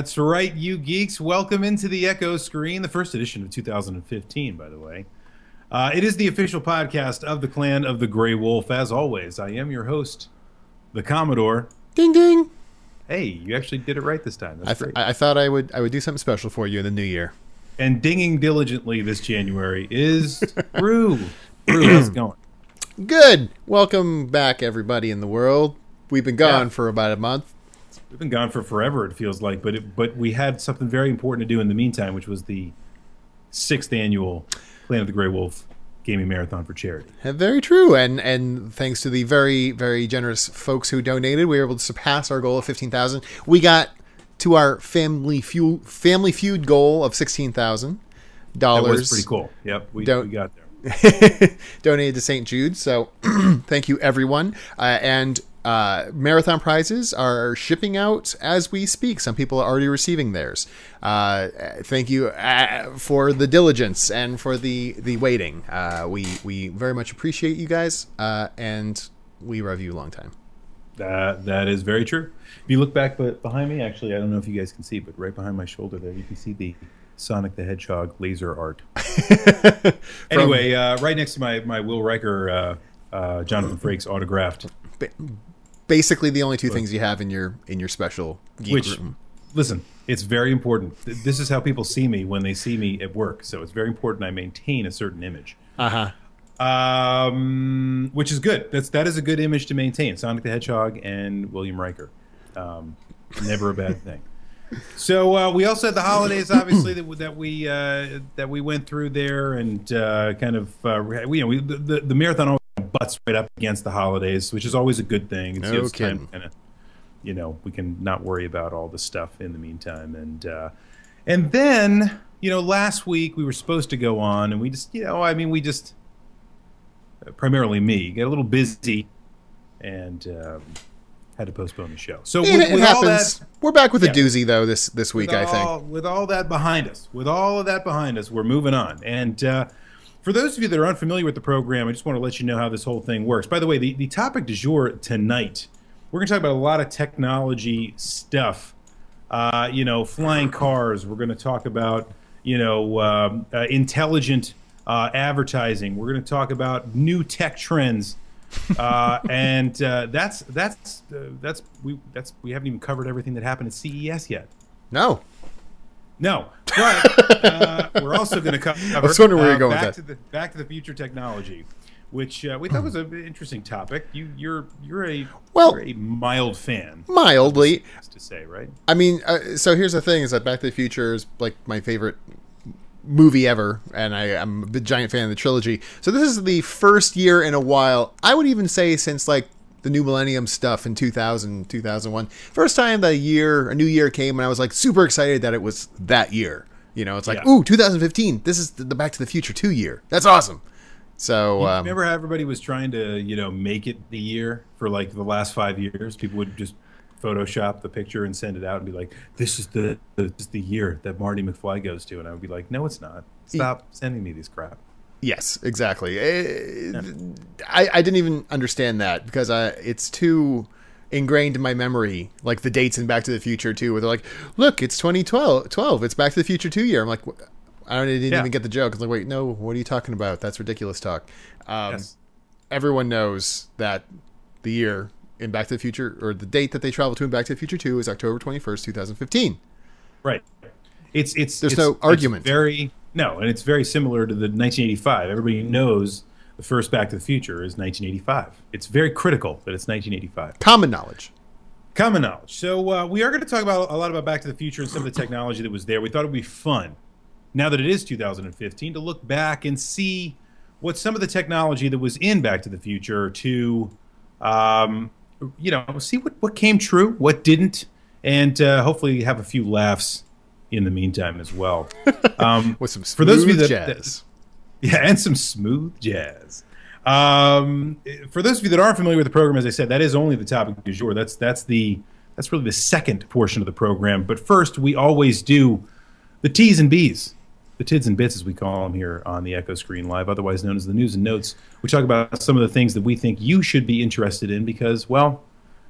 That's right, you geeks. Welcome into the Echo Screen, the first edition of 2015, by the way. Uh, it is the official podcast of the Clan of the Grey Wolf. As always, I am your host, the Commodore. Ding ding. Hey, you actually did it right this time. That's I, th- great. I thought I would I would do something special for you in the new year. and dinging diligently this January is Brew. Brew, how's it going? Good. Welcome back, everybody in the world. We've been gone Yeah. for about a month. We've been gone for forever, it feels like, but it, but we had something very important to do in the meantime, which was the sixth annual Clan of the Grey Wolf Gaming Marathon for charity. Very true, and and thanks to the very very generous folks who donated, we were able to surpass our goal of fifteen thousand. We got to our family feud family feud goal of sixteen thousand That dollars. was pretty cool. Yep, we, Don't- we got there. donated to St. Jude. So thank you, everyone. Uh, and uh, marathon prizes are shipping out as we speak. Some people are already receiving theirs. Uh, thank you uh, for the diligence and for the the waiting. Uh, we we very much appreciate you guys, uh, and we love you a long time. That that is very true. If you look back but behind me, actually, I don't know if you guys can see, but right behind my shoulder there, you can see the Sonic the Hedgehog laser art. anyway, uh, right next to my my Will Riker, uh, uh, Jonathan Frakes autographed. Ba- Basically, the only two things you have in your in your special geek Which, room. listen, it's very important. This is how people see me when they see me at work. So it's very important I maintain a certain image. Uh huh. um, which is good. That's that is a good image to maintain. Sonic the Hedgehog and William Riker, um, never a bad thing. So uh, we also had the holidays, obviously that, that we uh, that we went through there, and uh, kind of uh, we, you know we, the, the the marathon always butts right up against the holidays, which is always a good thing. It's, No it's time kinda, you know, we can not worry about all the stuff in the meantime, and uh, and then you know last week we were supposed to go on, and we just you know I mean we just primarily me, get a little busy and um, had to postpone the show. So It, with, it with all happens. that, We're back with Yeah. a doozy though this this week. with I think. with all that behind us, with all of that behind us, we're moving on. And uh, for those of you that are unfamiliar with the program, I just want to let you know how this whole thing works. By the way, the, the topic du jour tonight, we're going to talk about a lot of technology stuff. Uh, you know, flying cars. We're going to talk about you know um, uh, intelligent uh, advertising. We're going to talk about new tech trends. uh, and uh, that's that's uh, that's we that's we haven't even covered everything that happened at CES yet. No. No, but uh, we're also going to cover. I was wondering where you're going with back that. To the, back to the future technology, which uh, we thought was an interesting topic. You, you're you're a Well- you're a mild fan, Mildly. to say, right? I mean, uh, so here's the thing: is that Back to the Future is like my favorite movie ever, and I, I'm a big giant fan of the trilogy. So this is the first year in a while. I would even say since like the New Millennium stuff in 2000, 2001. First time that a year, a new year came, and I was like super excited that it was that year. You know, it's like, Yeah. ooh, 2015. This is the, the Back to the Future two year. That's awesome. So um, Remember how everybody was trying to you know make it the year for like the last five years? People would just Photoshop the picture and send it out and be like, "This is the this is the year that Marty McFly goes to," and I would be like, "No, it's not. Stop sending me these crap." Yes, exactly. Eh, I, I didn't even understand that because I, it's too ingrained in my memory, like the dates in Back to the Future two, where they're like, "Look, it's 2012. 12, It's Back to the Future two year." I'm like, I don't, I didn't Yeah. even get the joke. I was like, "Wait, no, what are you talking about? That's ridiculous talk." Um, Yes. Everyone knows that the year in Back to the Future, or the date that they travel to in Back to the Future two, is October 21st, 2015. Right. It's it's There's it's- no it's argument. very no, and it's very similar to the 1985. Everybody knows the first Back to the Future is 1985. It's very critical that it's 1985. Common knowledge. Common knowledge. So uh, we are going to talk about a lot about Back to the Future and some of the technology that was there. We thought it would be fun, now that it is 2015, to look back and see what some of the technology that was in Back to the Future to, um, you know, see what, what came true, what didn't, and uh, hopefully have a few laughs in the meantime as well. Um, With some For those of you smooth that- jazz. yeah, and some smooth jazz. Um, for those of you that aren't familiar with the program, as I said, that is only the topic du jour. That's that's the that's really the second portion of the program. But first, we always do the T's and B's, the tids and bits, as we call them here on the Echo Screen Live, otherwise known as the news and notes. We talk about some of the things that we think you should be interested in because, well,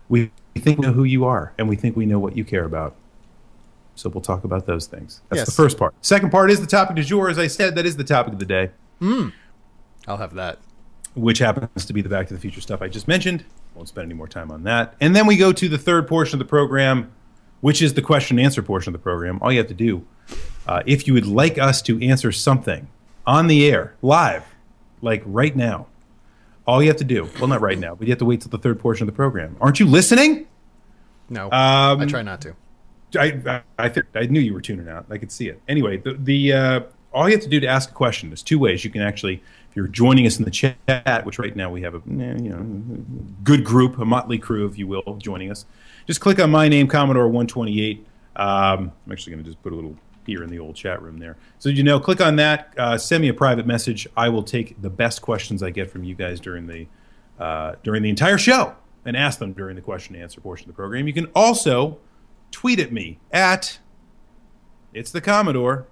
we think we know who you are and we think we know what you care about. So we'll talk about those things. That's Yes. the first part. Second part is the topic du jour. As I said, that is the topic of the day, I'll have that. which happens to be the Back to the Future stuff I just mentioned. Won't spend any more time on that. And then we go to the third portion of the program, which is the question and answer portion of the program. All you have to do, uh, if you would like us to answer something on the air, live, like right now, all you have to do, well, not right now, but you have to wait till the third portion of the program. Aren't you listening? No, Um, I try not to. I, I, I, knew you were tuning out. I could see it. Anyway, the, the uh, all you have to do to ask a question there's two ways. You can actually, if you're joining us in the chat, which right now we have a you know good group, a motley crew, if you will, joining us. Just click on my name, Commodore 128. Um, I'm actually going to just put a little here in the old chat room there. So you know, click on that. Uh, send me a private message. I will take the best questions I get from you guys during the uh, during the entire show and ask them during the question and answer portion of the program. You can also tweet at me at it's the Commodore.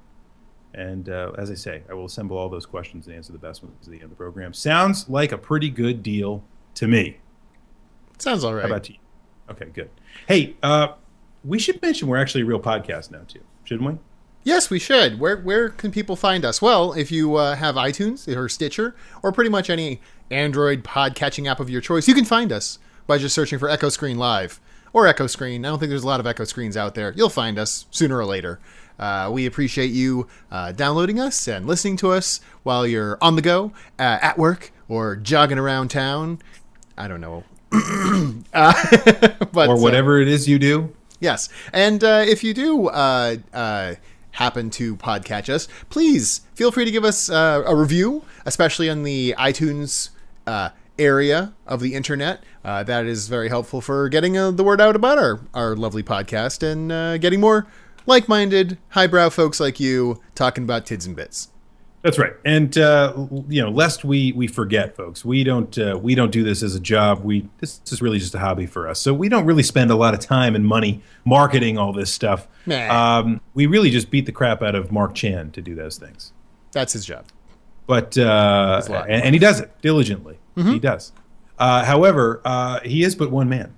And uh, as I say, I will assemble all those questions and answer the best ones at the end of the program. Sounds like a pretty good deal to me. Sounds all right. How about you? Okay, good. Hey, uh, we should mention we're actually a real podcast now too, shouldn't we? Yes, we should. Where where can people find us? Well, if you uh, have iTunes or Stitcher or pretty much any Android pod catching app of your choice, you can find us by just searching for Echo Screen Live or Echo Screen. I don't think there's a lot of Echo Screens out there. You'll find us sooner or later. Uh, we appreciate you uh, downloading us and listening to us while you're on the go, uh, at work, or jogging around town. I don't know. uh, but, Or whatever it is you do. Yes, and uh, if you do uh, uh, happen to podcatch us, please feel free to give us uh, a review, especially on the iTunes uh, area of the internet. Uh, that is very helpful for getting uh, the word out about our, our lovely podcast and uh, getting more like-minded, highbrow folks like you talking about tids and bits. That's right, and uh, you know, lest we we forget, folks, we don't uh, we don't do this as a job. We this is really just a hobby for us, so we don't really spend a lot of time and money marketing all this stuff. Nah. Um, we really just beat the crap out of Mark Chan to do those things, That's his job. but uh, and, and he does it diligently. He does. Uh, however, uh, he is but one man.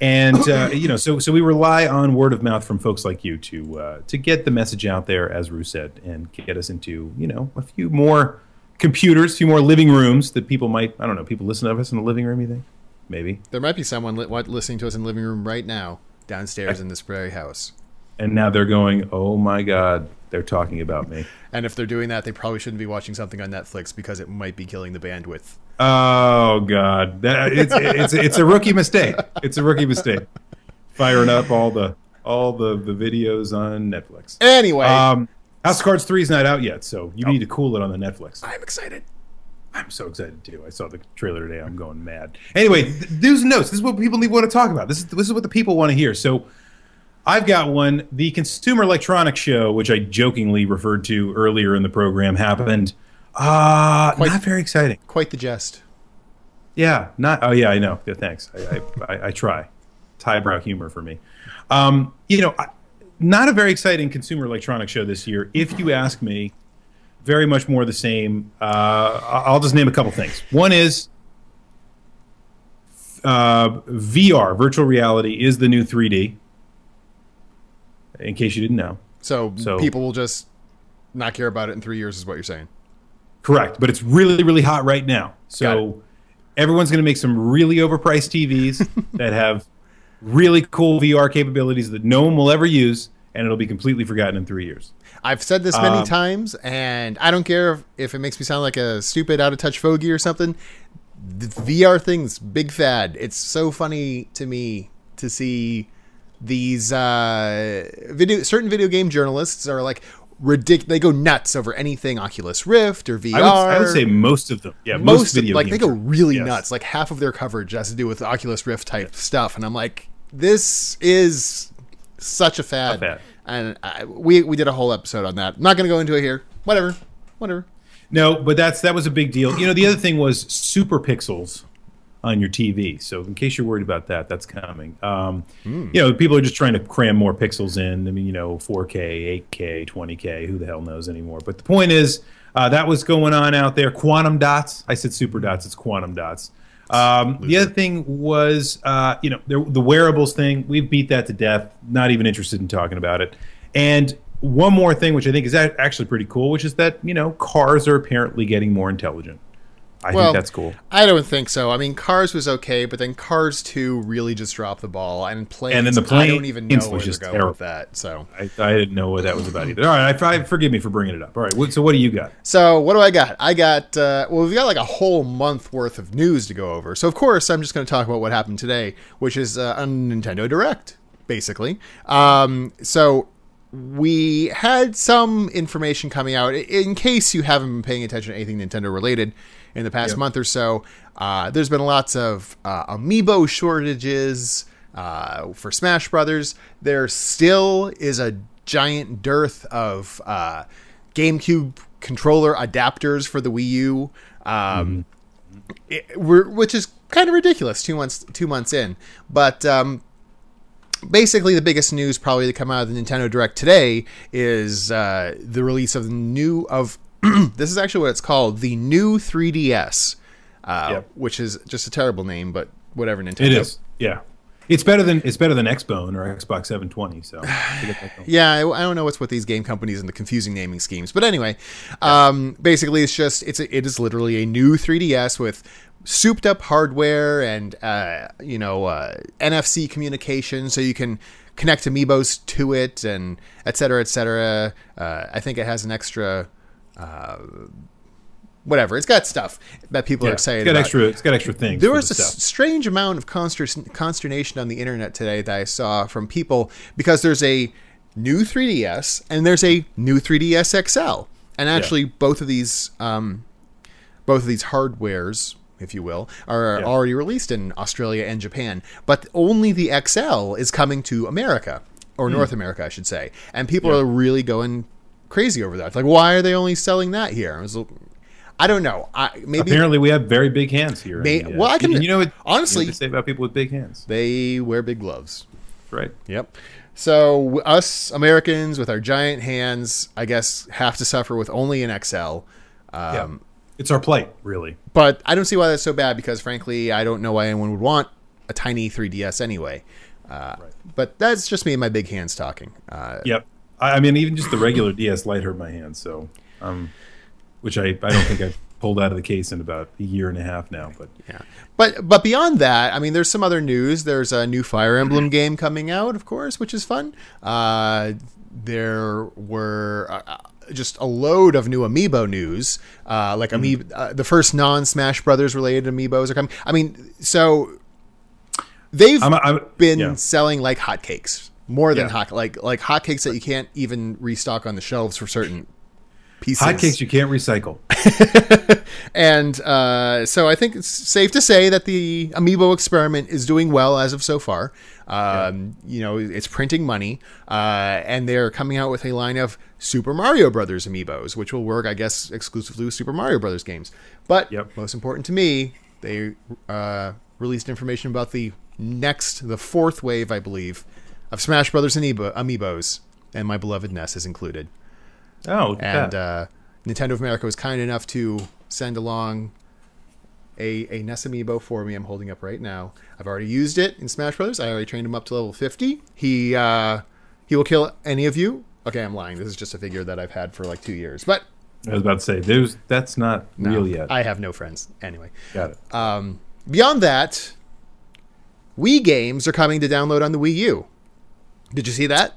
And uh, you know, so so we rely on word of mouth from folks like you to uh, to get the message out there, as Rue said, and get us into you know a few more computers, a few more living rooms that people might I don't know people listen to us in the living room. You think maybe? There might be someone li- listening to us in the living room right now, downstairs in this very house. And now they're going, oh my God, they're talking about me. And if they're doing that, they probably shouldn't be watching something on Netflix because it might be killing the bandwidth. Oh God, that, it's it's it's a rookie mistake. It's a rookie mistake. Firing up all the all the the videos on Netflix. Anyway, Um, House of Cards Three is not out yet, so you need to cool it on the Netflix. I'm excited. I'm so excited too. I saw the trailer today. I'm going mad. Anyway, news and notes. This is what people need want to talk about. This is this is what the people want to hear. So, I've got one. The Consumer Electronics Show, which I jokingly referred to earlier in the program, happened. Uh, Quite- not very exciting. Quite the jest. Yeah, not. Oh, yeah, I know. Yeah, thanks. I, I, I, I try. It's highbrow humor for me. Um, you know, I, not a very exciting consumer electronics show this year. If you ask me, very much more the same. Uh, I'll just name a couple things. One is uh, VR, virtual reality, is the new 3D. In case you didn't know. So, So- people will just not care about it in three years, is what you're saying. Correct, but it's really, really hot right now. So everyone's going to make some really overpriced TVs that have really cool VR capabilities that no one will ever use, and it'll be completely forgotten in three years. I've said this many Um, times, and I don't care if, if it makes me sound like a stupid, out of touch fogey or something. The VR thing's big fad. It's so funny to me to see these uh, video. Certain video game journalists are like ridiculous. They go nuts over anything Oculus Rift or VR. I would, I would say most of them. Yeah, most, most of, video like they go really yes. nuts. Like half of their coverage has to do with Oculus Rift type stuff, and I'm like, this is such a fad. A fad. And I, we we did a whole episode on that. I'm not going to go into it here. Whatever, whatever. No, but that's that was a big deal. You know, the other thing was super pixels on your TV. So in case you're worried about that, that's coming. Um, You know, people are just trying to cram more pixels in. I mean, you know, 4K, 8K, 20K. Who the hell knows anymore? But the point is, uh, that was going on out there. Quantum dots. I said super dots. It's quantum dots. Um, the other thing was, uh, you know, the, the wearables thing. We've beat that to death. Not even interested in talking about it. And one more thing, which I think is actually pretty cool, which is that you know cars are apparently getting more intelligent. I Well, think that's cool. I don't think so. I mean, Cars was okay, but then Cars 2 really just dropped the ball. And planes, And then the plane I don't even know where was just terrible. with that. So, I, I didn't know what that was about either. All right, I, I, forgive me for bringing it up. All right, so what do you got? so what do I got? I got uh, well, we've got like a whole month worth of news to go over. So of course, I'm just going to talk about what happened today, which is uh, a Nintendo Direct, basically. Um, so we had some information coming out in case you haven't been paying attention to anything Nintendo related in the past Yep. month or so. Uh, there's been lots of uh, amiibo shortages uh, for Smash Brothers. There still is a giant dearth of uh, GameCube controller adapters for the Wii U. Um, it- we're, which is kind of ridiculous two months two months in but um, basically the biggest news probably to come out of the Nintendo Direct today is uh, the release of the new of this is actually what it's called the new 3DS, uh, Yep. which is just a terrible name, but whatever Nintendo. It is, yeah. It's better than it's better than Xbone or Xbox 720. So I get that going. Yeah, I, I don't know what's with these game companies and the confusing naming schemes, but anyway, um, basically it's just it's a, it is literally a new 3DS with souped up hardware and uh, you know uh, NFC communication, so you can connect amiibos to it and et cetera, et cetera. Uh, I think it has an extra. Uh, whatever it's got stuff that people are excited it's got about. extra. It's got extra things. There was the a stuff. strange amount of conster- consternation on the internet today that I saw from people because there's a new 3DS and there's a new 3DS XL, and actually both of these, um, both of these hardwares, if you will, are Yeah. already released in Australia and Japan, but only the XL is coming to America or North America, I should say, and people. Yeah. are really going crazy over that. It's like, why are they only selling that here? I, was, I don't know. I, maybe Apparently, we have very big hands here. May- well, I can- you know what? honestly- you know say about people with big hands, they wear big gloves. right? Yep. So us Americans with our giant hands, I guess, have to suffer with only an XL. Um, yeah. It's our plight, really. But I don't see why that's so bad because, frankly, I don't know why anyone would want a tiny 3DS anyway. Uh, But that's just me and my big hands talking. Uh, Yep. I, I mean, even just the regular DS Lite hurt my hand. So, um, which I, I don't think I've pulled out of the case in about a year and a half now. But yeah. But but beyond that, I mean, there's some other news. There's a new Fire Emblem game coming out, of course, which is fun. Uh, there were. Uh, just a load of new amiibo news, uh, like amiibo, uh, the first non-Smash Brothers related amiibos are coming. I mean, so they've I'm, I'm been yeah. selling like hotcakes, more than Yeah. hot like like hotcakes that you can't even restock on the shelves for certain pieces. hotcakes you can't recycle. And uh, so I think it's safe to say that the Amiibo experiment is doing well as of so far. Um, You know, it's printing money, uh, and they're coming out with a line of Super Mario Brothers Amiibos, which will work, I guess, exclusively with Super Mario Brothers games. But Yep. most important to me, they uh, released information about the next, the fourth wave, I believe, of Smash Brothers Amiibo- Amiibos, and my beloved Ness is included Oh, and uh, Nintendo of America was kind enough to send along a a Ness amiibo for me. I'm holding up right now. I've already used it in Smash Brothers. I already trained him up to level 50. He uh, he will kill any of you. Okay, I'm lying. This is just a figure that I've had for like two years, but I was about to say, there's that's not no, real yet. I have no friends. Anyway, Got it. um, beyond that, Wii games are coming to download on the Wii U. Did you see that?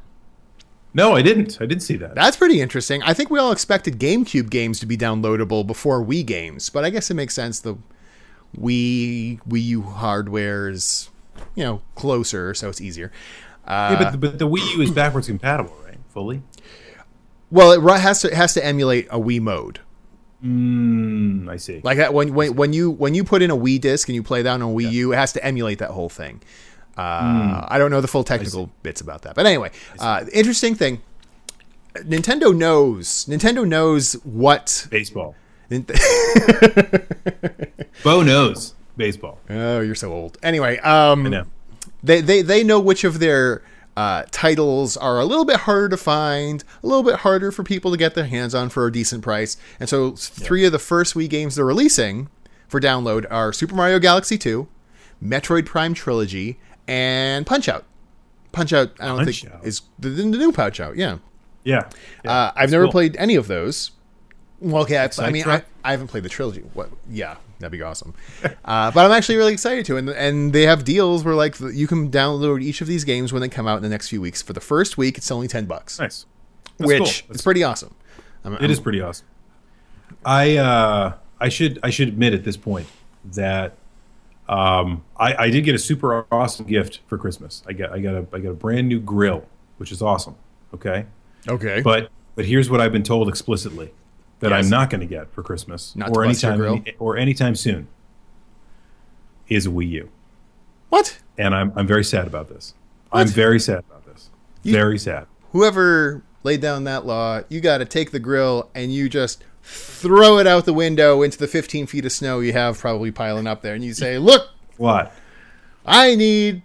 no, I didn't. I didn't see that. That's pretty interesting. I think we all expected GameCube games to be downloadable before Wii games, but I guess it makes sense. The Wii Wii U hardware is, you know, closer, so it's easier. Uh, yeah, but, but the Wii U is backwards compatible, right? Fully. well, it has to it has to emulate a Wii mode. Mm, I see. Like that when when when you when you put in a Wii disc and you play that on a Wii U, it has to emulate that whole thing. Uh, I don't know the full technical bits about that, but anyway, uh, interesting thing. Nintendo knows. Nintendo knows what. baseball. Bo knows baseball. Oh, you're so old. Anyway, um, they they they know which of their uh, titles are a little bit harder to find, a little bit harder for people to get their hands on for a decent price, and so three of the first Wii games they're releasing for download are Super Mario Galaxy 2, Metroid Prime Trilogy, and Punch Out. Punch Out, I don't Punch think Out. is the, the new Punch Out. Yeah, Yeah. yeah. uh, I've never cool. played any of those. Well, okay, I, I mean, I, I haven't played the trilogy. What? Yeah, that'd be awesome. uh, but I'm actually really excited to, and and they have deals where like you can download each of these games when they come out in the next few weeks. For the first week, it's only ten bucks, Nice. That's which cool. is That's- pretty awesome. I'm, It is pretty awesome. I uh, I should I should admit at this point that um, I, I did get a super awesome gift for Christmas. I got I got a I got a brand new grill, which is awesome. Okay, okay. but but here's what I've been told explicitly that Yes. I'm not going to get for Christmas Not or to bust your anytime grill? or anytime soon is a Wii U, what? and I'm I'm very sad about this. I'm very sad about this. You- very sad. Whoever laid down that law, you got to take the grill and you just throw it out the window into the 15 feet of snow you have probably piling up there, and you say, "Look, What? I need."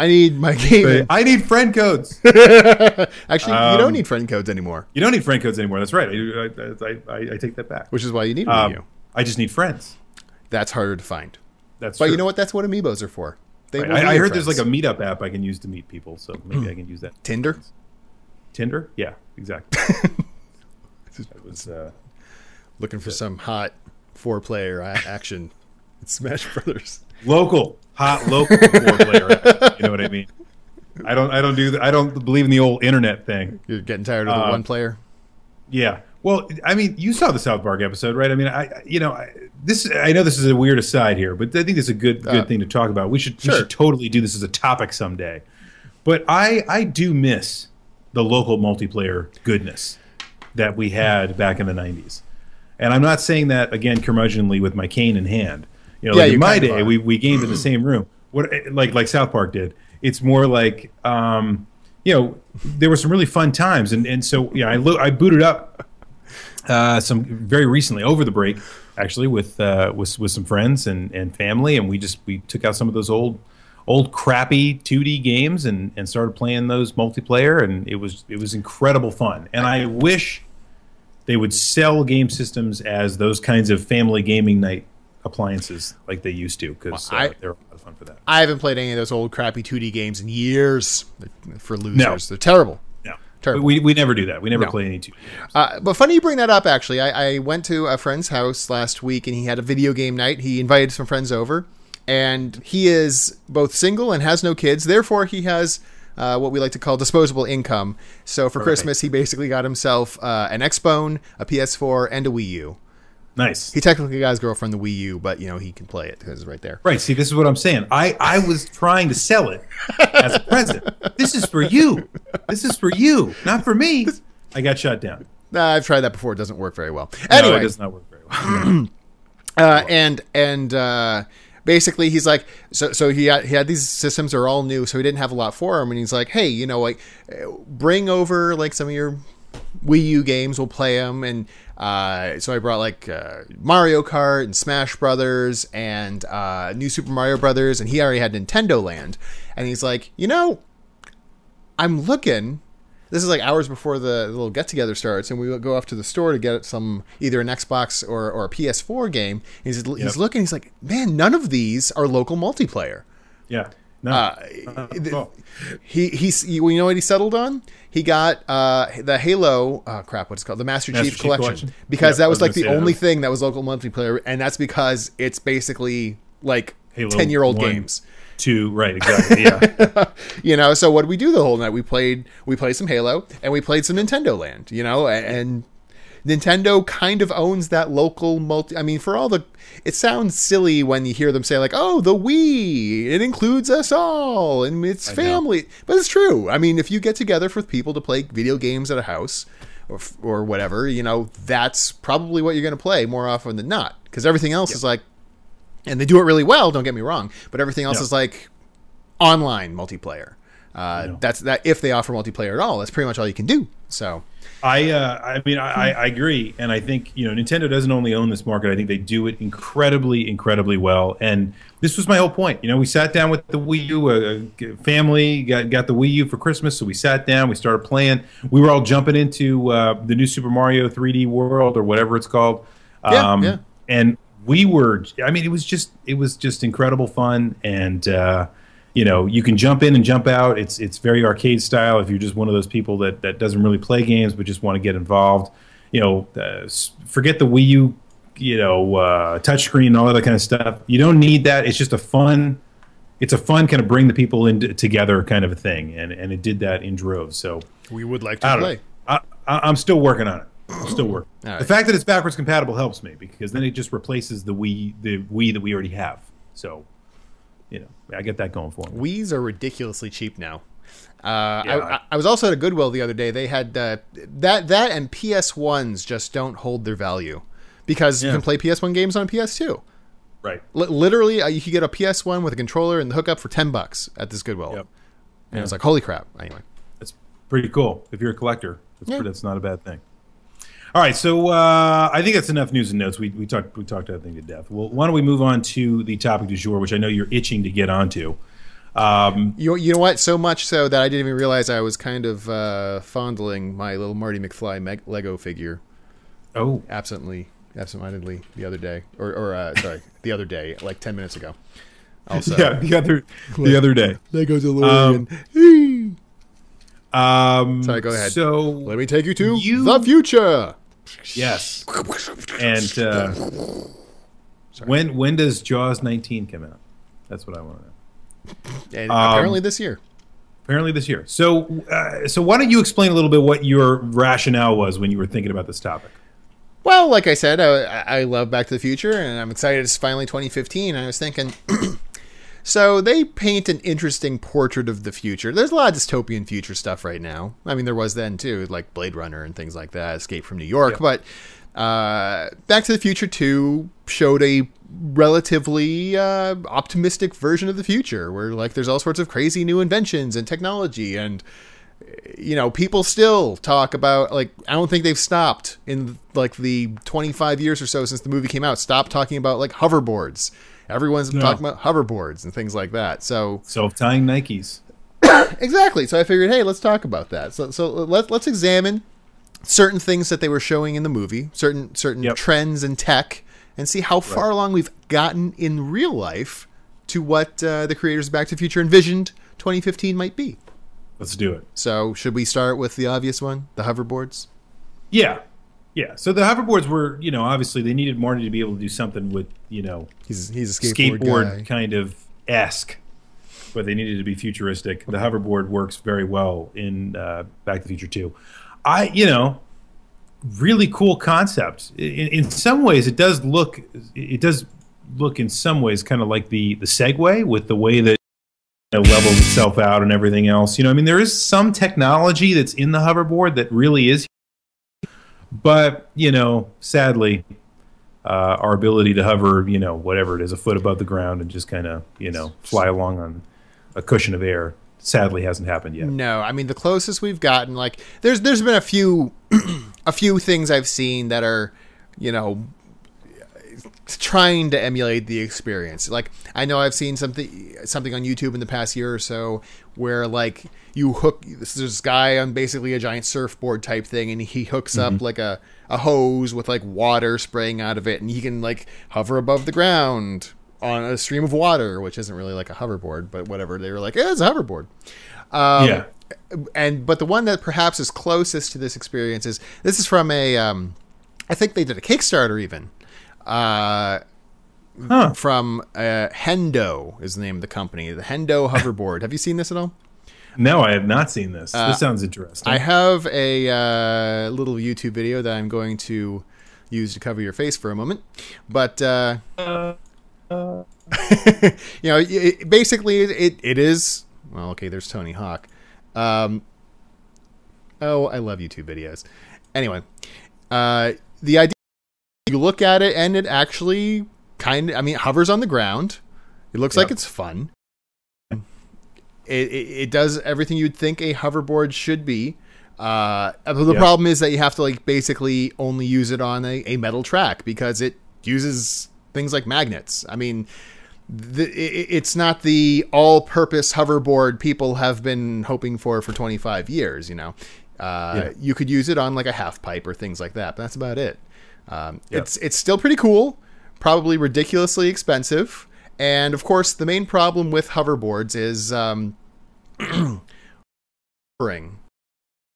I need my game. I need friend codes. Actually, you don't Um, need friend codes anymore, You don't need friend codes anymore. That's right. I, I, I, I take that back. which is why you need Um. I just need friends. That's harder to find. That's But true. you know what? That's what amiibos are for. They Right. I, I heard there's like a meetup app I can use to meet people, so maybe I can use that. Tinder. Tinder? Yeah, exactly. that was uh, Looking for some hot four-player action. It's Smash Brothers. local, hot local four player. You know what I mean? I don't. I don't do. The, I don't believe in the old internet thing. You're getting tired of the Uh, one player. Yeah. Well, I mean, you saw the South Park episode, right? I mean, I, I- you know, I, this. I know this is a weird aside here, but I think it's a good, good Uh, thing to talk about. We should, sure. we should totally do this as a topic someday. But I, I do miss the local multiplayer goodness that we had back in the '90s, and I'm not saying that again curmudgeonly with my cane in hand. You know, Yeah, like in my day, are. we, we gamed in the same room. What like like South Park did. It's more like um, you know there were some really fun times, and and so yeah, I lo- I booted up uh, some very recently over the break actually with uh, with with some friends and and family, and we just we took out some of those old old crappy 2D games and and started playing those multiplayer, and it was it was incredible fun. And I wish they would sell game systems as those kinds of family gaming night appliances like they used to because Well, uh, they're a lot of fun for that. I haven't played any of those old crappy 2D games in years. For losers. They're terrible. No, Terrible. we we never do that. We never No. play any 2D. Uh, but funny you bring that up. Actually, I, I went to a friend's house last week, and he had a video game night. He invited some friends over, and he is both single and has no kids. Therefore, he has uh, what we like to call disposable income. So for Christmas, he basically got himself uh, an Xbone, a PS4, and a Wii U. Nice. He technically got his girlfriend the Wii U, but you know he can play it because it's right there. Right. See, this is what I'm saying. I, I was trying to sell it as a present. This is for you. This is for you, not for me. I got shut down. Nah, I've tried that before. It doesn't work very well. No, Anyway, it does not work very well. uh, and and uh, basically he's like so so he had, he had these systems are all new so he didn't have a lot for him and he's like hey you know like bring over like some of your Wii U games we'll play them and uh, so I brought like uh, Mario Kart and Smash Brothers and uh, New Super Mario Brothers and he already had Nintendo Land. And he's like you know I'm looking this is like hours before the little get together starts, and we go off to the store to get some either an Xbox or, or a PS4 game. He's, he's Yep. looking, he's like, man, none of these are local multiplayer. Yeah. No. Uh, Not at all. he he's you know what he settled on? He got uh, the Halo oh crap, what's it called? The Master, Master Chief, Chief Collection. Collection? Because Yeah, that was was like the say that. only thing that was local multiplayer, and that's because it's basically like ten year old games. Two. Right. Exactly. Yeah. you know so what did we do the whole night we played we played some halo and we played some nintendo land you know and nintendo kind of owns that local multi i mean for all the it sounds silly when you hear them say like oh the wii it includes us all and it's know. family but it's true i mean if you get together for people to play video games at a house or, or whatever you know that's probably what you're going to play more often than not because everything else is like and they do it really well don't get me wrong but everything else Yeah. is like online multiplayer. Uh, Yeah. That's that if they offer multiplayer at all, that's pretty much all you can do. So I uh, I mean I, I agree, and I think you know Nintendo doesn't only own this market. I think they do it incredibly, incredibly well. And this was my whole point. You know, we sat down with the Wii U, uh, family got got the Wii U for Christmas, so we sat down, we started playing. We were all jumping into uh, the new Super Mario 3D World or whatever it's called. Yeah, yeah. And we were. I mean, it was just it was just incredible fun, and uh, you know, you can jump in and jump out. It's it's very arcade style. If you're just one of those people that that doesn't really play games but just want to get involved, you know, uh, forget the Wii U, you know, uh, touchscreen and all that kind of stuff. You don't need that. It's just a fun. It's a fun kind of bring the people in together kind of a thing, and and it did that in droves. So We would like to play. know. I, I'm still working on it. I'm still work. All right. The fact that it's backwards compatible helps me because then it just replaces the Wii, the Wii that we already have. So, you know, I get that going for me. Wii's are ridiculously cheap now. Uh, Yeah. I, I- I was also at a Goodwill the other day. They had uh, that that and PS ones just don't hold their value because you can play PS one games on PS2. Right. Li- literally, uh, you could get a PS one with a controller and the hookup for ten bucks at this Goodwill. Yep. And it was like, holy crap! Anyway, That's pretty cool. If you're a collector, that's, Yeah. that's not a bad thing. All right, so uh, I think that's enough news and notes. We, we talked we talked that thing to death. Well, why don't we move on to the topic du jour, which I know you're itching to get onto. Um, you you know what? So much so that I didn't even realize I was kind of uh, fondling my little Marty McFly meg- Lego figure oh, absently, absentmindedly the other day, or, or uh, sorry, the other day, like ten minutes ago. Also, yeah, the other the other day. Lego DeLorean. Um, Sorry, go ahead. So Let me take you to You- the future. Yes. And uh, when when does Jaws 19 come out? That's what I want to know. And Um, apparently this year. Apparently this year. So uh, so why don't you explain a little bit what your rationale was when you were thinking about this topic? Well, like I said, I, I love Back to the Future, and I'm excited it's finally 2015. And I was thinking, so they paint an interesting portrait of the future. There's a lot of dystopian future stuff right now. I mean, there was then too, like Blade Runner and things like that, Escape from New York. Yeah. But uh, Back to the Future 2 showed a relatively uh, optimistic version of the future, where like there's all sorts of crazy new inventions and technology and you know, people still talk about like I don't think they've stopped in like the 25 years or so since the movie came out. Stop talking about like hoverboards. Everyone's No. talking about hoverboards and things like that. So Self tying Nikes. exactly. So I figured, hey, let's talk about that. So so let let's examine certain things that they were showing in the movie, certain certain Yep. trends in tech, and see how far along we've gotten in real life to what uh, the creators of Back to the Future envisioned 2015 might be. Let's do it. So should we start with the obvious one, the hoverboards? Yeah. Yeah. So the hoverboards were, you know, obviously they needed Marty to be able to do something with, you know, He's he's a skateboard, skateboard kind of esque, but they needed to be futuristic. The hoverboard works very well in uh, Back to the Future 2. I, you know, really cool concept. In, in some ways, it does look, it does look in some ways kind of like the the Segway with the way that you know, levels itself out and everything else. You know, I mean, there is some technology that's in the hoverboard that really is, but you know, sadly, uh, our ability to hover, you know, whatever it is, a foot above the ground and just kind of, you know, fly along on a cushion of air, sadly hasn't happened yet. No, I mean the closest we've gotten, like there's there's been a few a few things I've seen that are, you know, trying to emulate the experience. Like I know I've seen something something on YouTube in the past year or so where like you hook this this guy on basically a giant surfboard type thing and he hooks up like a a hose with like water spraying out of it and he can like hover above the ground on a stream of water, which isn't really like a hoverboard, but whatever. They were like, "Yeah, it's a hoverboard." Um, yeah. and but the one that perhaps is closest to this experience is this is from a um, I think they did a Kickstarter even uh, Huh. from uh, Hendo is the name of the company the Hendo hoverboard have you seen this at all No, I have not seen this. this sounds interesting. Uh, I have a uh, little YouTube video that I'm going to use to cover your face for a moment but uh, you know it, basically it, it is well okay there's Tony Hawk um, oh I love YouTube videos anyway uh, the idea you look at it and it actually kind of i mean it hovers on the ground. It looks like it's fun. It, it, it does everything you'd think a hoverboard should be. Uh, the Yep. problem is that you have to like basically only use it on a, a metal track because it uses things like magnets. I mean the, it, it's not the all-purpose hoverboard people have been hoping for for 25 years you know? Uh, Yeah. you could use it on like a half pipe or things like that but that's about it um, Yep. it's it's still pretty cool probably ridiculously expensive. And of course, the main problem with hoverboards is um.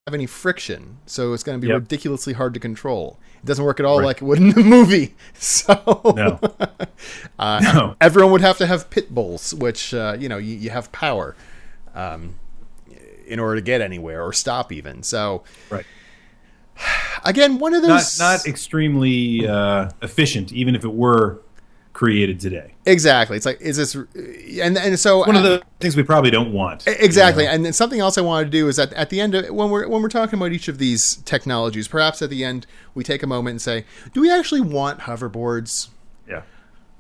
Have any friction, so it's going to be Yep. ridiculously hard to control. It doesn't work at all Right. like it would in the movie. So No. uh, No. everyone would have to have pit bulls, which uh, you know you, you have power um, in order to get anywhere or stop even. So Right. again, one of Not those not extremely uh, efficient, even if it were created today. exactly. It's like is this and and so One of the things we probably don't want. Exactly, you know? and then something else I wanted to do is that at the end of when we're when we're talking about each of these technologies, perhaps at the end we take a moment and say, do we actually want hoverboards? Yeah.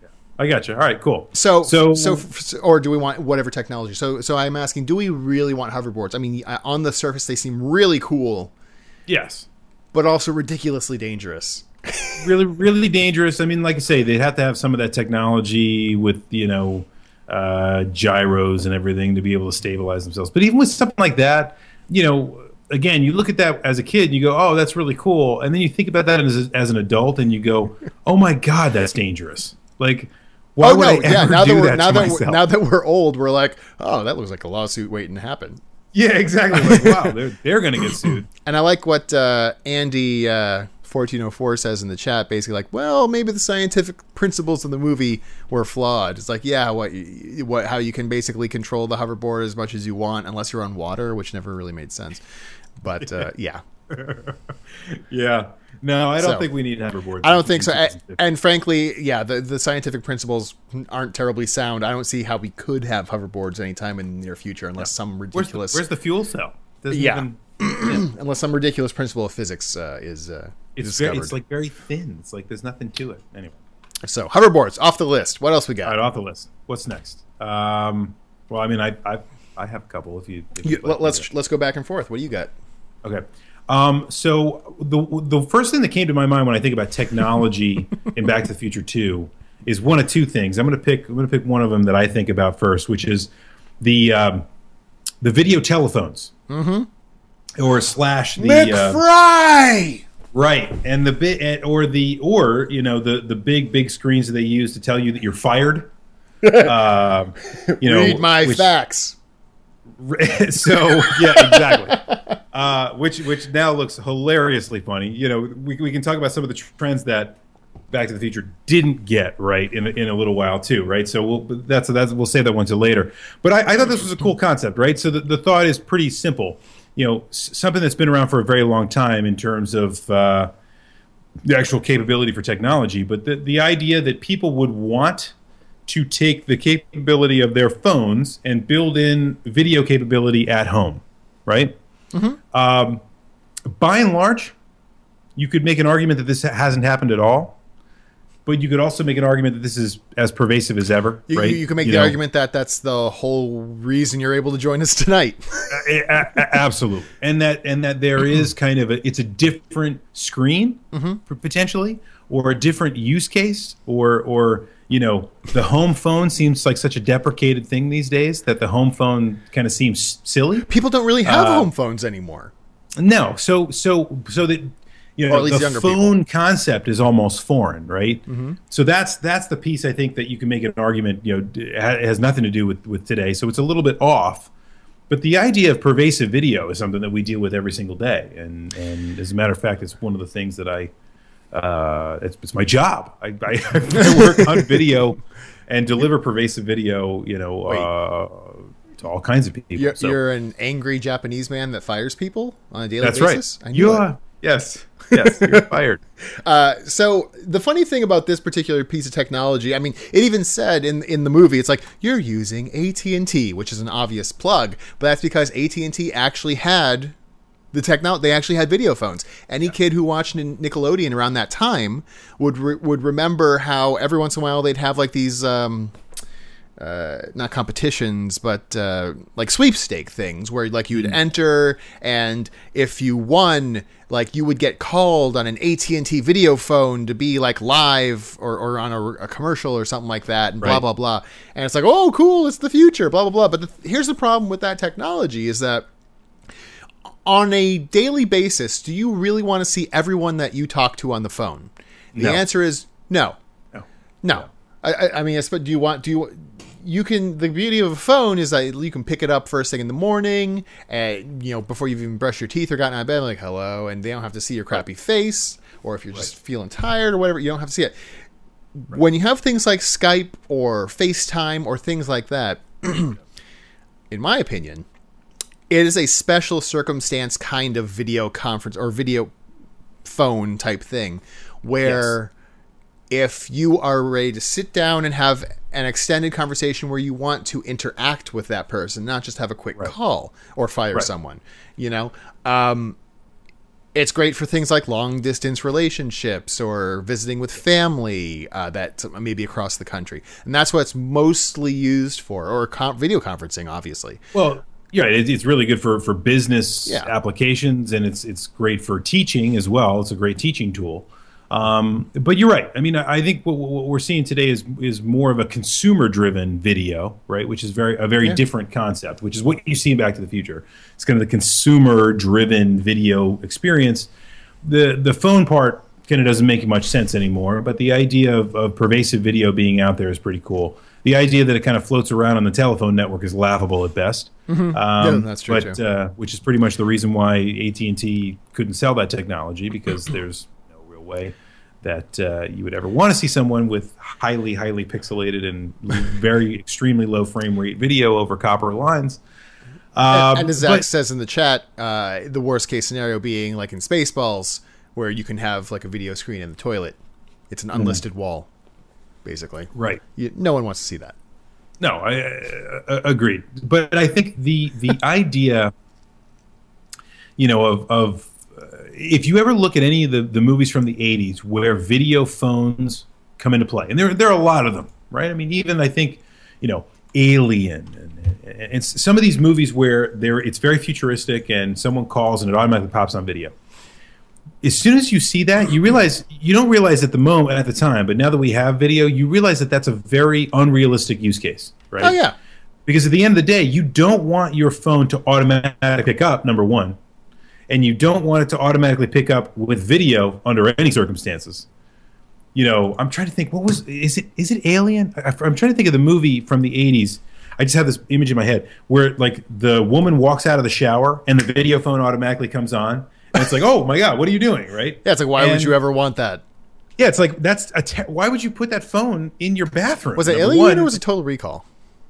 yeah. I got you. All right. Cool. So So- so so or do we want whatever technology? So so I'm asking, do we really want hoverboards? I mean, uh, on the surface they seem really cool, Yes. But also ridiculously dangerous. really really dangerous i mean like i say they'd have to have some of that technology with you know uh, gyros and everything to be able to stabilize themselves but even with something like that you know again you look at that as a kid and you go oh that's really cool and then you think about that as, as an adult and you go oh my god that's dangerous like why oh would no, I ever yeah. Now that do we're that now to that we're, now that we're old, we're like, oh, that looks like a lawsuit waiting to happen. Yeah exactly like wow they're, they're gonna get sued And I like what uh, Andy uh, 1404 says in the chat. Basically, like, well, maybe the scientific principles of the movie were flawed. It's like, yeah, what, what, how you can basically control the hoverboard as much as you want, unless you're on water, which never really made sense. But uh, yeah, yeah no i don't So, think we need hoverboards I don't think so. in A- 2050. And frankly, yeah, the the scientific principles aren't terribly sound. I don't see how we could have hoverboards anytime in the near future, unless some where's the, ridiculous, where's the fuel cell Doesn't Yeah. even- unless some ridiculous principle of physics uh, is uh, It's discovered. very, it's like very thin. It's like there's nothing to it. Anyway, so hoverboards off the list. What else we got? all right, off the list. What's next? Um, well, I mean, I I, I have a couple. If you, if You, you'd like let, us let's go back and forth. What do you got? okay. Um, so the the first thing that came to my mind when I think about technology in Back to the Future Two is one of two things. I'm going to pick I'm going to pick one of them that I think about first, which is the um, the video telephones. Mm-hmm. Or slash the uh, Right, and the bit or the or you know the the big big screens that they use to tell you that you're fired. uh, you know, Read my which- facts. so yeah, exactly. Uh, which which now looks hilariously funny. You know, we we can talk about some of the trends that Back to the Future didn't get right in in a little while too, right? So we'll that's that's we'll save that one to later. But I, I thought this was a cool concept, right? So the, the thought is pretty simple. You know, something that's been around for a very long time in terms of uh, the actual capability for technology, but the the idea that people would want to take the capability of their phones and build in video capability at home, right? Um, by and large, you could make an argument that this hasn't happened at all, but you could also make an argument that this is as pervasive as ever, You, right? you, you can make You the know? argument that that's the whole reason you're able to join us tonight. A- a- a- absolutely and that and that there is kind of a it's a different screen Mm-hmm. potentially or a different use case or or you know the home phone seems like such a deprecated thing these days that the home phone kind of seems silly. People don't really have Uh, home phones anymore. no so so so that you know Or at least the phone concept is almost foreign right? So that's that's the piece i think that you can make an argument you know it has nothing to do with with today. So it's a little bit off. But the idea of pervasive video is something that we deal with every single day. And and as a matter of fact it's one of the things that i uh, it's, it's my job. I, I, I work on video and deliver pervasive video you know uh, to all kinds of people You're, So- you're an angry Japanese man that fires people on a daily that's basis. right you are. Yes. Yes you're fired. Uh, so the funny thing about this particular piece of technology, I mean, it even said in in the movie, it's like you're using AT and T, which is an obvious plug, but that's because AT and T actually had the technology. They actually had video phones. Any kid who watched Nickelodeon around that time would re- would remember how every once in a while they'd have like these. Um, uh, not competitions, but uh, like sweepstake things where like you'd enter, and if you won, like you would get called on an AT and T video phone to be like live or, or on a, a commercial or something like that, and blah blah blah. And it's like, oh, cool, it's the future, blah blah blah. But the, here's the problem with that technology is that on a daily basis, do you really want to see everyone that you talk to on the phone? The No. answer is no. No. No, I, I, I mean, do you want do you you can the beauty of a phone is that you can pick it up first thing in the morning, and you know before you've even brushed your teeth or gotten out of bed, like hello, and they don't have to see your crappy face, or if you're just feeling tired or whatever, you don't have to see it. When you have things like Skype or FaceTime or things like that, in my opinion, it is a special circumstance kind of video conference or video phone type thing where if you are ready to sit down and have an extended conversation where you want to interact with that person, not just have a quick call or fire Right. someone, you know, um, it's great for things like long distance relationships or visiting with family uh, that maybe across the country, and that's what it's mostly used for, or con- video conferencing, obviously. Well, yeah, it, it's really good for for business Yeah. applications, and it's it's great for teaching as well. It's a great teaching tool. Um, but you're right. I mean, I I think what, what we're seeing today is is more of a consumer driven video, right? Which is very a very Yeah. different concept, which is what you see in Back to the Future. It's kind of the consumer driven video experience. The the phone part kind of doesn't make much sense anymore. But the idea of, of pervasive video being out there is pretty cool. The idea that it kind of floats around on the telephone network is laughable at best. Um, Yeah, that's true, But too. uh, which is pretty much the reason why AT and T couldn't sell that technology because there's no real way that uh, you would ever want to see someone with highly, highly pixelated and very extremely low frame rate video over copper lines. Um, and as Zach but- says in the chat, uh, the worst case scenario being like in Spaceballs, where you can have like a video screen in the toilet. It's an Mm-hmm. unlisted wall, basically. right. You, no one wants to see that. No, I uh, agreed. But I think the the idea, you know, of of uh, if you ever look at any of the, the movies from the '80s where video phones come into play, and there there are a lot of them, right? I mean, even I think, you know, Alien and, and some of these movies where there it's very futuristic and someone calls and it automatically pops on video. As soon as you see that, you realize you don't realize at the moment at the time, but now that we have video, you realize that that's a very unrealistic use case, right? Oh yeah, Because at the end of the day, you don't want your phone to automatically pick up, number one, and you don't want it to automatically pick up with video under any circumstances. You know, I'm trying to think. What was is it? Is it Alien? I, I'm trying to think of the movie from the '80s. I just have this image in my head where like the woman walks out of the shower and the video phone automatically comes on, and it's like, oh my god, what are you doing, right? yeah. It's like why would you ever want that? Yeah, it's like that's a. Te- why would you put that phone in your bathroom? Was it Number Alien one. or was it Total Recall?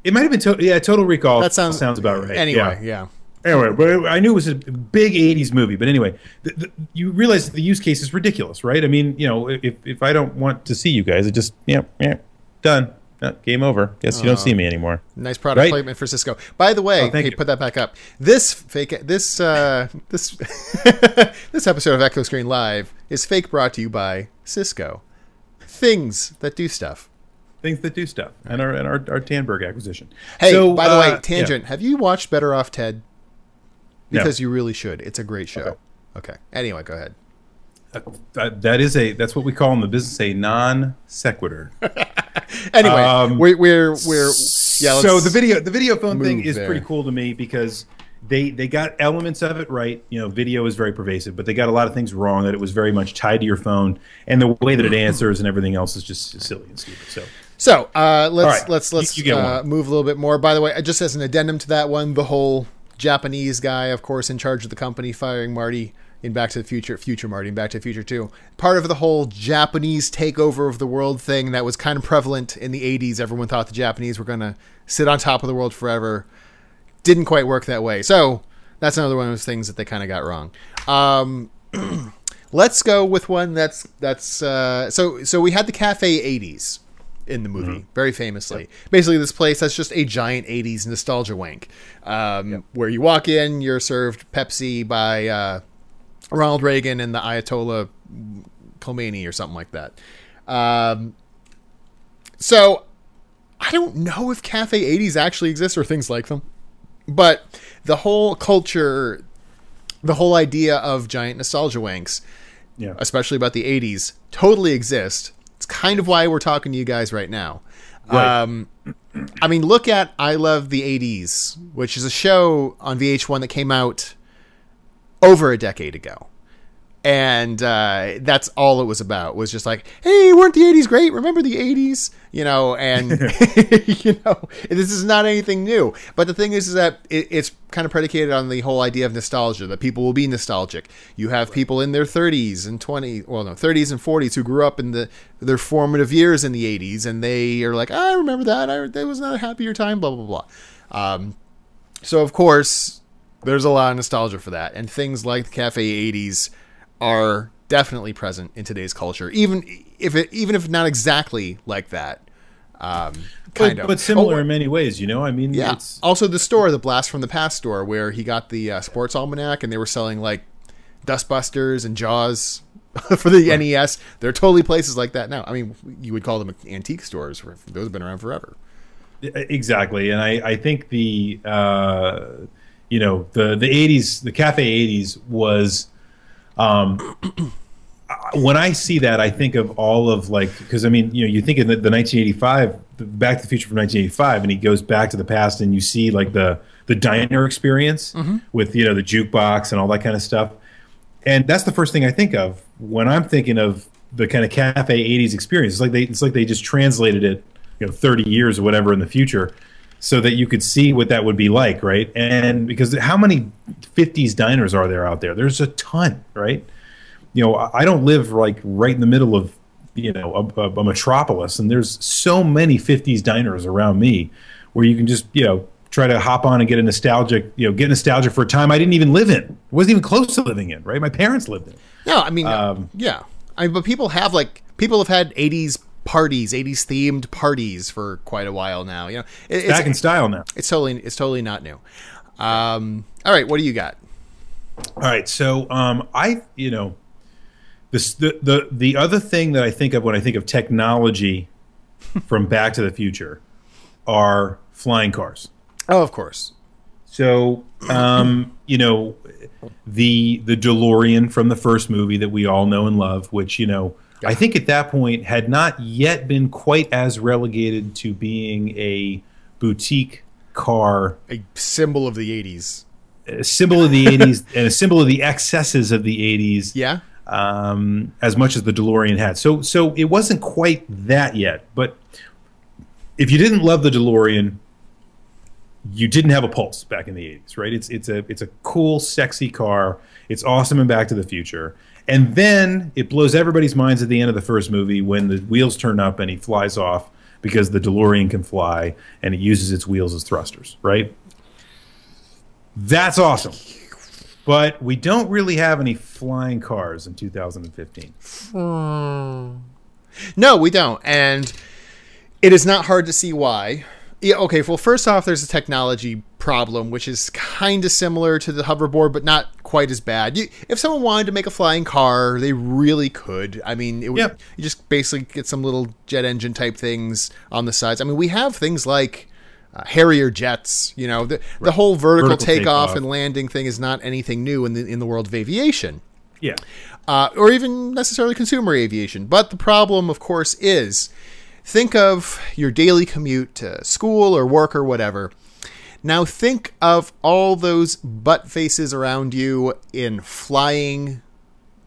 It might have been. To- yeah, Total Recall. That sounds sounds about right. Anyway, Yeah. yeah. Anyway, but I knew it was a big '80s movie. But anyway, the, the, you realize the use case is ridiculous, right? I mean, you know, if if I don't want to see you guys, it just yeah, yeah, done, Game over. Guess you don't see me anymore. Nice product Right? placement for Cisco. By the way, Oh, thank hey, you. put that back up. This fake this uh, this this episode of Echo Screen Live is fake brought to you by Cisco. Things that do stuff. Things that do stuff, and our and our, our Tandberg acquisition. Hey, So, by the uh, way, yeah. tangent. Have you watched Better Off Ted? No. Because you really should. It's a great show. Okay. Okay. Anyway, go ahead. That, that is a that's what we call in the business a non sequitur. Anyway, Um, we're we're we're yeah. so the video the video phone thing is there. pretty cool to me because they they got elements of it right you know video is very pervasive but they got a lot of things wrong that it was very much tied to your phone and the way that it answers and everything else is just silly and stupid so So uh, let's right, let's let's you uh, move a little bit more. By the way, just as an addendum to that one, the whole Japanese guy, of course, in charge of the company, firing Marty in Back to the Future, future Marty in Back to the Future two. Part of the whole Japanese takeover of the world thing that was kind of prevalent in the '80s. Everyone thought the Japanese were going to sit on top of the world forever. Didn't quite work that way. So that's another one of those things that they kind of got wrong. Um, let's go with one that's that's uh, so so we had the cafe 80s in the movie very famously basically this place that's just a giant 80s nostalgia wank um, where you walk in you're served pepsi by uh, ronald reagan and the ayatollah khomeini or something like that um, so i don't know if cafe 80s actually exist or things like them but the whole culture the whole idea of giant nostalgia wanks yeah especially about the 80s, totally exist. It's kind of why we're talking to you guys right now. Right. Um, I mean, look at I Love the 80s, which is a show on VH1 that came out over a decade ago. and uh, that's all it was about. Was just like, hey, weren't the '80s great? Remember the '80s? You know, and you know, this is not anything new. But the thing is, is that it, it's kind of predicated on the whole idea of nostalgia. That people will be nostalgic. You have people in their 30s and 20, well, no, 30s and 40s who grew up in the their formative years in the '80s, and they are like, I remember that. I that was not a happier time. Blah blah blah. Um, so of course, there's a lot of nostalgia for that, and things like the Cafe 80s are definitely present in today's culture, even if it even if not exactly like that. Um, kind but, of, but similar Oh, in many ways. You know, I mean, yeah. it's Also, the store, the Blast from the Past store, where he got the uh, sports almanac, and they were selling like Dustbusters and Jaws for the NES. There are totally places like that now. I mean, you would call them antique stores. Those have been around forever. exactly, and I I think the uh, you know the the '80s, the Cafe '80s was. Um, when I see that, I think of all of like because I mean, you know, you think of the, the 1985, the Back to the Future from 1985, and he goes back to the past, and you see like the the diner experience with you know the jukebox and all that kind of stuff, and that's the first thing I think of when I'm thinking of the kind of cafe 80s experience. It's like they it's like they just translated it, you know, 30 years or whatever in the future. So that you could see what that would be like, right? And because how many 50s diners are there out there? There's a ton, right? you know, I don't live like right in the middle of, you know, a, a, metropolis, and there's so many '50s diners around me where you can just, you know, try to hop on and get a nostalgic, you know, get nostalgia for a time I didn't even live in, wasn't even close to living in, right? My parents lived in. No, I mean, Um, yeah. I mean, but people have like people have had '80s parties, '80s themed parties for quite a while now. You know, it, it's Back in style now. it's totally it's totally not new. Um, all right, what do you got? All right, so um, I, you know, this the the the other thing that I think of when I think of technology from Back to the Future are flying cars. Oh, of course. So, um, you know, the the DeLorean from the first movie that we all know and love, which you know, I think at that point had not yet been quite as relegated to being a boutique car, A symbol of the '80s. a symbol of the '80s and a symbol of the excesses of the '80s. Yeah. um, as much as the DeLorean had. So so it wasn't quite that yet. But if you didn't love the DeLorean, you didn't have a pulse back in the 80s, right? It's it's a it's a cool, sexy car. It's awesome in Back to the Future. And then it blows everybody's minds at the end of the first movie when the wheels turn up and he flies off because the DeLorean can fly and it uses its wheels as thrusters, right? That's awesome. But we don't really have any flying cars in 2015. Hmm. No, we don't, and it is not hard to see why. Yeah, okay. Well, first off, there's a technology problem, which is kind of similar to the hoverboard, but not quite as bad. You, if someone wanted to make a flying car, they really could. I mean, it would, Yep. you just basically get some little jet engine type things on the sides. I mean, we have things like uh, Harrier jets. You know, the, the whole vertical, Vertical takeoff, takeoff. and landing thing is not anything new in the in the world of aviation Yeah. uh, or even necessarily consumer aviation. But the problem, of course, is think of your daily commute to school or work or whatever. Now think of all those butt faces around you in flying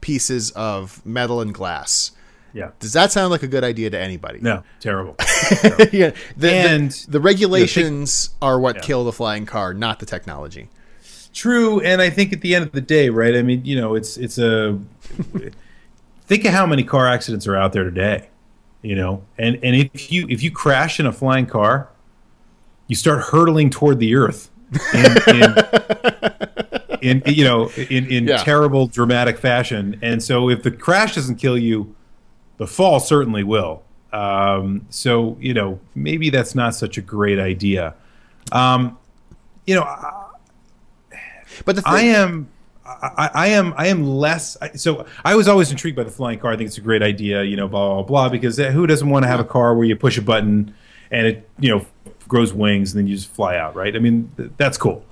pieces of metal and glass. Yeah. Does that sound like a good idea to anybody? No, terrible. yeah, the, And- the, the regulations are what Yeah. kill the flying car, not the technology. True, and I think at the end of the day, right? I mean, you know, it's it's a think of how many car accidents are out there today, you know, and and if you if you crash in a flying car, you start hurtling toward the earth in, in, in you know in in Yeah. terrible dramatic fashion, and so if the crash doesn't kill you, the fall certainly will. Um, so you know maybe that's not such a great idea. Um, you know, But the thing, I am. I, I am. I am less. So I was always intrigued by the flying car. I think it's a great idea. You know, blah blah blah. Because uh, who doesn't want to have a car where you push a button and it, you know, grows wings and then you just fly out, right? I mean, th- that's cool.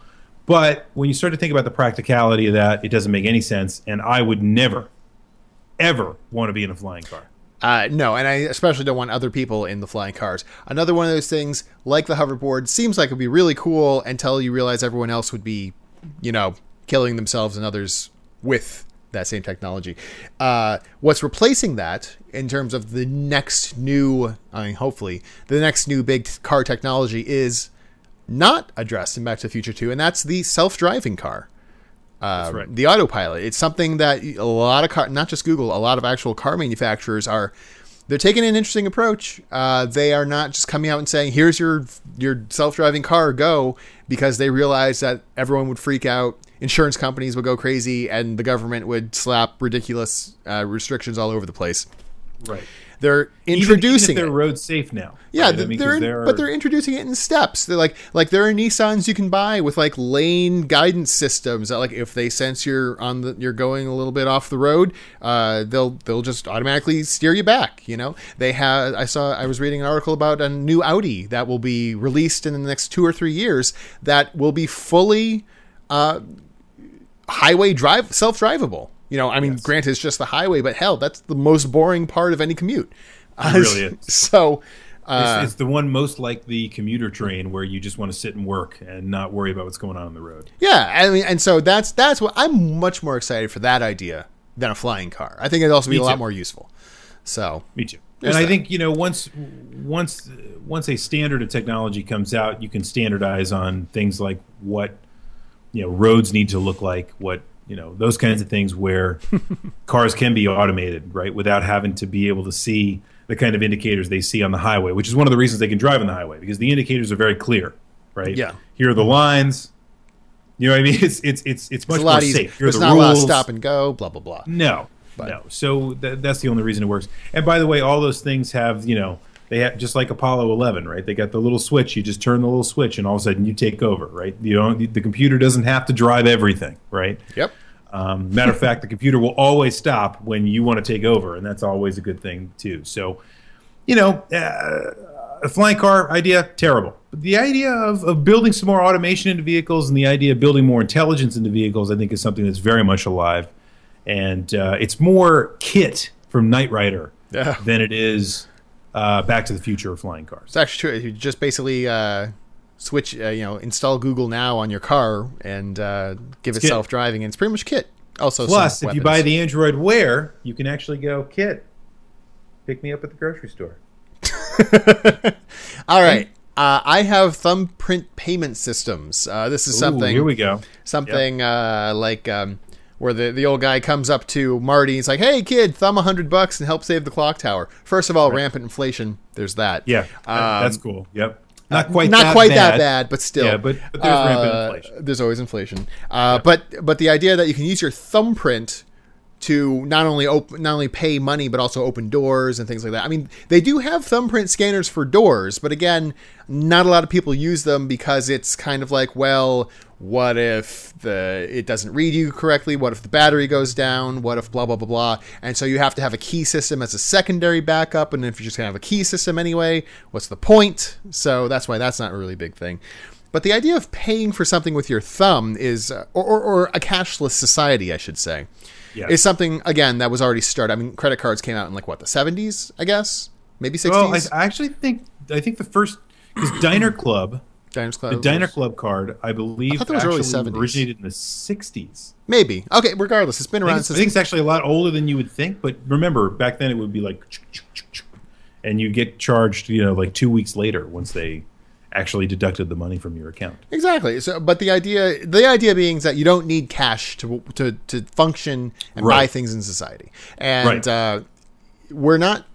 But when you start to think about the practicality of that, it doesn't make any sense. And I would never, ever want to be in a flying car. Uh, no, and I especially don't want other people in the flying cars. Another one of those things, like the hoverboard, seems like it would be really cool until you realize everyone else would be, you know, killing themselves and others with that same technology. Uh, what's replacing that in terms of the next new, I mean, hopefully, the next new big car technology is not addressed in Back to the Future 2, and that's the self driving car. Uh, right. The autopilot. It's something that a lot of car, not just Google, a lot of actual car manufacturers are. They're taking an interesting approach. Uh, they are not just coming out and saying, "Here's your your self driving car, go," because they realize that everyone would freak out, insurance companies would go crazy, and the government would slap ridiculous uh, restrictions all over the place. Right. They're introducing even if they're road safe now. Yeah, right? I mean, they're, in- there but they're introducing it in steps. They're like like there are Nissans you can buy with like lane guidance systems that like if they sense you're on the you're going a little bit off the road, uh, they'll they'll just automatically steer you back. You know, they have. I saw I was reading an article about a new Audi that will be released in the next two or three years that will be fully uh, highway drive self drivable. You know, I mean, granted, it's just the highway, but hell, that's the most boring part of any commute. It really is. So. Uh, It's, it's the one most like the commuter train where you just want to sit and work and not worry about what's going on on the road. Yeah, I mean, and so that's that's what I'm much more excited for that idea than a flying car. I think it'd also be Me a lot more useful. So Me too. And I think you know once once once a standard of technology comes out, you can standardize on things like what you know roads need to look like, what you know those kinds of things where cars can be automated, right, without having to be able to see the kind of indicators they see on the highway, which is one of the reasons they can drive on the highway because the indicators are very clear, right? Yeah. Here are the lines. You know what I mean? It's it's it's it's much it's a lot more easier. safe. Here are There's the not a lot of stop and go. Blah blah blah. No, no. So th- that's the only reason it works. And by the way, all those things have you know they have just like Apollo 11, right? They got the little switch. You just turn the little switch, and all of a sudden you take over, right? You know, the computer doesn't have to drive everything, right? Yep. Um, matter of fact, the computer will always stop when you want to take over, and that's always a good thing too. So, you know, uh, a flying car idea terrible. But the idea of, of building some more automation into vehicles and the idea of building more intelligence into vehicles, I think, is something that's very much alive. And uh, it's more Kit from Knight Rider Yeah. than it is uh, Back to the Future flying cars. It's actually true. You just basically uh, switch, uh, you know, install Google Now on your car and uh, give it self driving, and it's pretty much kit. Also, Plus, if you buy the Android Wear, you can actually go, Kit, pick me up at the grocery store. All right. Uh, I have thumbprint payment systems. Uh, this is Ooh, something. here we go. something uh, like um, where the, the old guy comes up to Marty. He's like, "Hey, kid, thumb a hundred bucks and help save the clock tower." First of all, rampant inflation. There's that. Yeah, that- that's Um, cool. Yep. Not quite not that quite bad. that bad, but still. Yeah, but- but there's rampant Uh, inflation. There's always inflation. Uh, But but the idea that you can use your thumbprint to not only open, not only pay money, but also open doors and things like that. I mean, they do have thumbprint scanners for doors, but again, not a lot of people use them because it's kind of like, well, what if the it doesn't read you correctly? What if the battery goes down? What if blah blah blah blah? And so you have to have a key system as a secondary backup. And if you're just gonna have a key system anyway, what's the point? So that's why that's not a really big thing. But the idea of paying for something with your thumb is, uh, or, or, or a cashless society, I should say, Yeah. is something again that was already started. I mean, credit cards came out in like what the seventies, I guess, maybe Well, I, sixties. I actually think I think the first because Diner Club, Diners Club, the Diner was- Club card, I believe, I was early actually 70s. originated in the '60s. maybe. Okay, regardless, it's been I think, around I since. think it's actually a lot older than you would think. But remember, back then it would be like, and you get charged, you know, like two weeks later once they actually deducted the money from your account. Exactly. So, but the idea, the idea being is that you don't need cash to to, to function and buy things in society, and Right. uh, we're not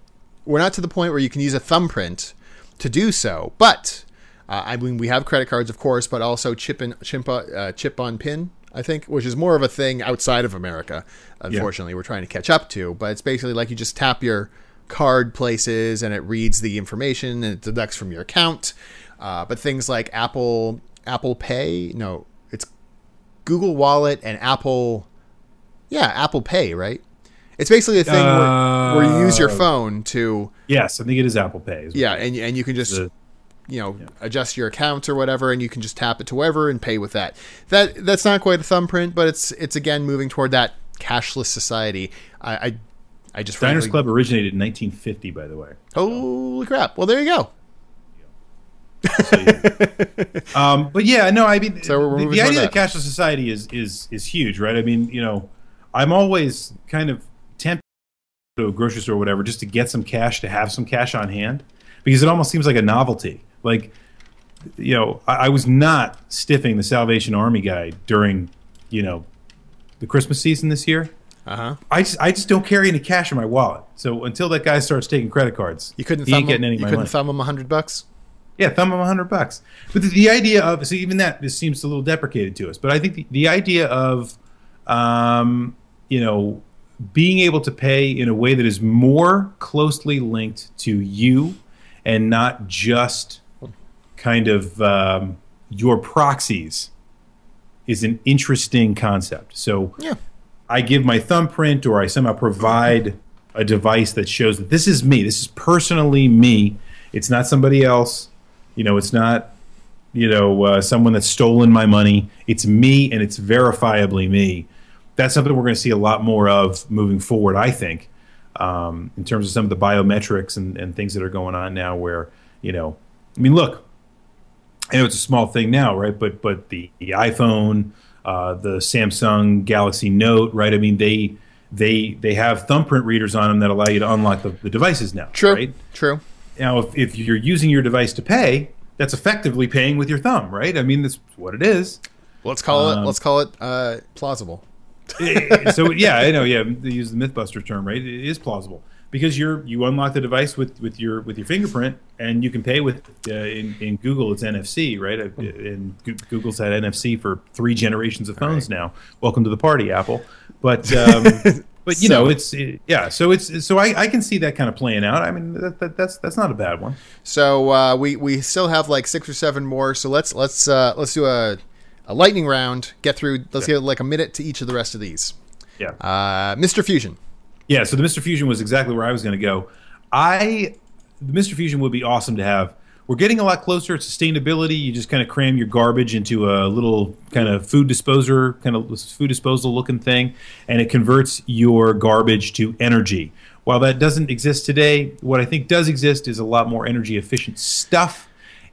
we're not to the point where you can use a thumbprint to do so. But uh, I mean, we have credit cards, of course, but also chip chip on, uh, chip on pin. I think, which is more of a thing outside of America. Unfortunately, we're trying to catch up to. But it's basically like you just tap your card places and it reads the information and it deducts from your account. Uh, but things like Apple Apple Pay, no, it's Google Wallet and Apple, yeah, Apple Pay, right? It's basically a thing where, where you use your Uh, phone to Yes, I think it is Apple Pay. yeah, and and you can just The- you know adjust your account or whatever, and you can just tap it to wherever and pay with that. That that's not quite a thumbprint, but it's it's again moving toward that cashless society. I I, I just Diners frankly- Club originated in 1950, by the way. Holy crap! Well, there you go. So you- um, but yeah, no, I mean, So the, the idea of cashless society is is is huge, right? I mean, you know, I'm always kind of tempted to a grocery store or whatever just to get some cash to have some cash on hand because it almost seems like a novelty. Like, you know, I, I was not stiffing the Salvation Army guy during, you know, the Christmas season this year. Uh huh. I just I just don't carry any cash in my wallet. So until that guy starts taking credit cards, You couldn't he thumb ain't getting him, any you my couldn't money. thumb him a hundred bucks. Yeah, thumb him a hundred bucks. But the, the idea of so even that this seems a little deprecated to us. But I think the, the idea of um, you know being able to pay in a way that is more closely linked to you and not just kind of um, your proxies is an interesting concept. So Yeah. I give my thumbprint or I somehow provide a device that shows that this is me. This is personally me. It's not somebody else. You know, it's not you know uh, someone that's stolen my money. It's me, and it's verifiably me. That's something we're going to see a lot more of moving forward. I think, um, in terms of some of the biometrics and, and things that are going on now, where you know, I mean, look, I know it's a small thing now, right? But but the, the iPhone, uh, the Samsung Galaxy Note, right? I mean, they they they have thumbprint readers on them that allow you to unlock the, the devices now, True. right? True. Now, if, if you're using your device to pay, that's effectively paying with your thumb, right? I mean, that's what it is. Let's call it. Um, Let's call it uh, plausible. So yeah, I know. Yeah, they use the MythBuster term, right? It is plausible because you're you unlock the device with, with your with your fingerprint, and you can pay with uh, in, in Google it's NFC, right? Uh, And Google's had NFC for three generations of phones now. Welcome to the party, Apple. But um, but you So- know, it's it, yeah. So it's so I, I can see that kind of playing out. I mean, that, that, that's that's not a bad one. So uh, we we still have like six or seven more. So let's let's uh, let's do a, a lightning round. Get through. Let's get like a minute to each of the rest of these. Yeah. Uh, Mr. Fusion. Yeah, so the Mr. Fusion was exactly where I was going to go. I the Mr. Fusion would be awesome to have. We're getting a lot closer to sustainability. You just kind of cram your garbage into a little kind of food disposer, kind of food disposal looking thing, and it converts your garbage to energy. While that doesn't exist today, what I think does exist is a lot more energy efficient stuff.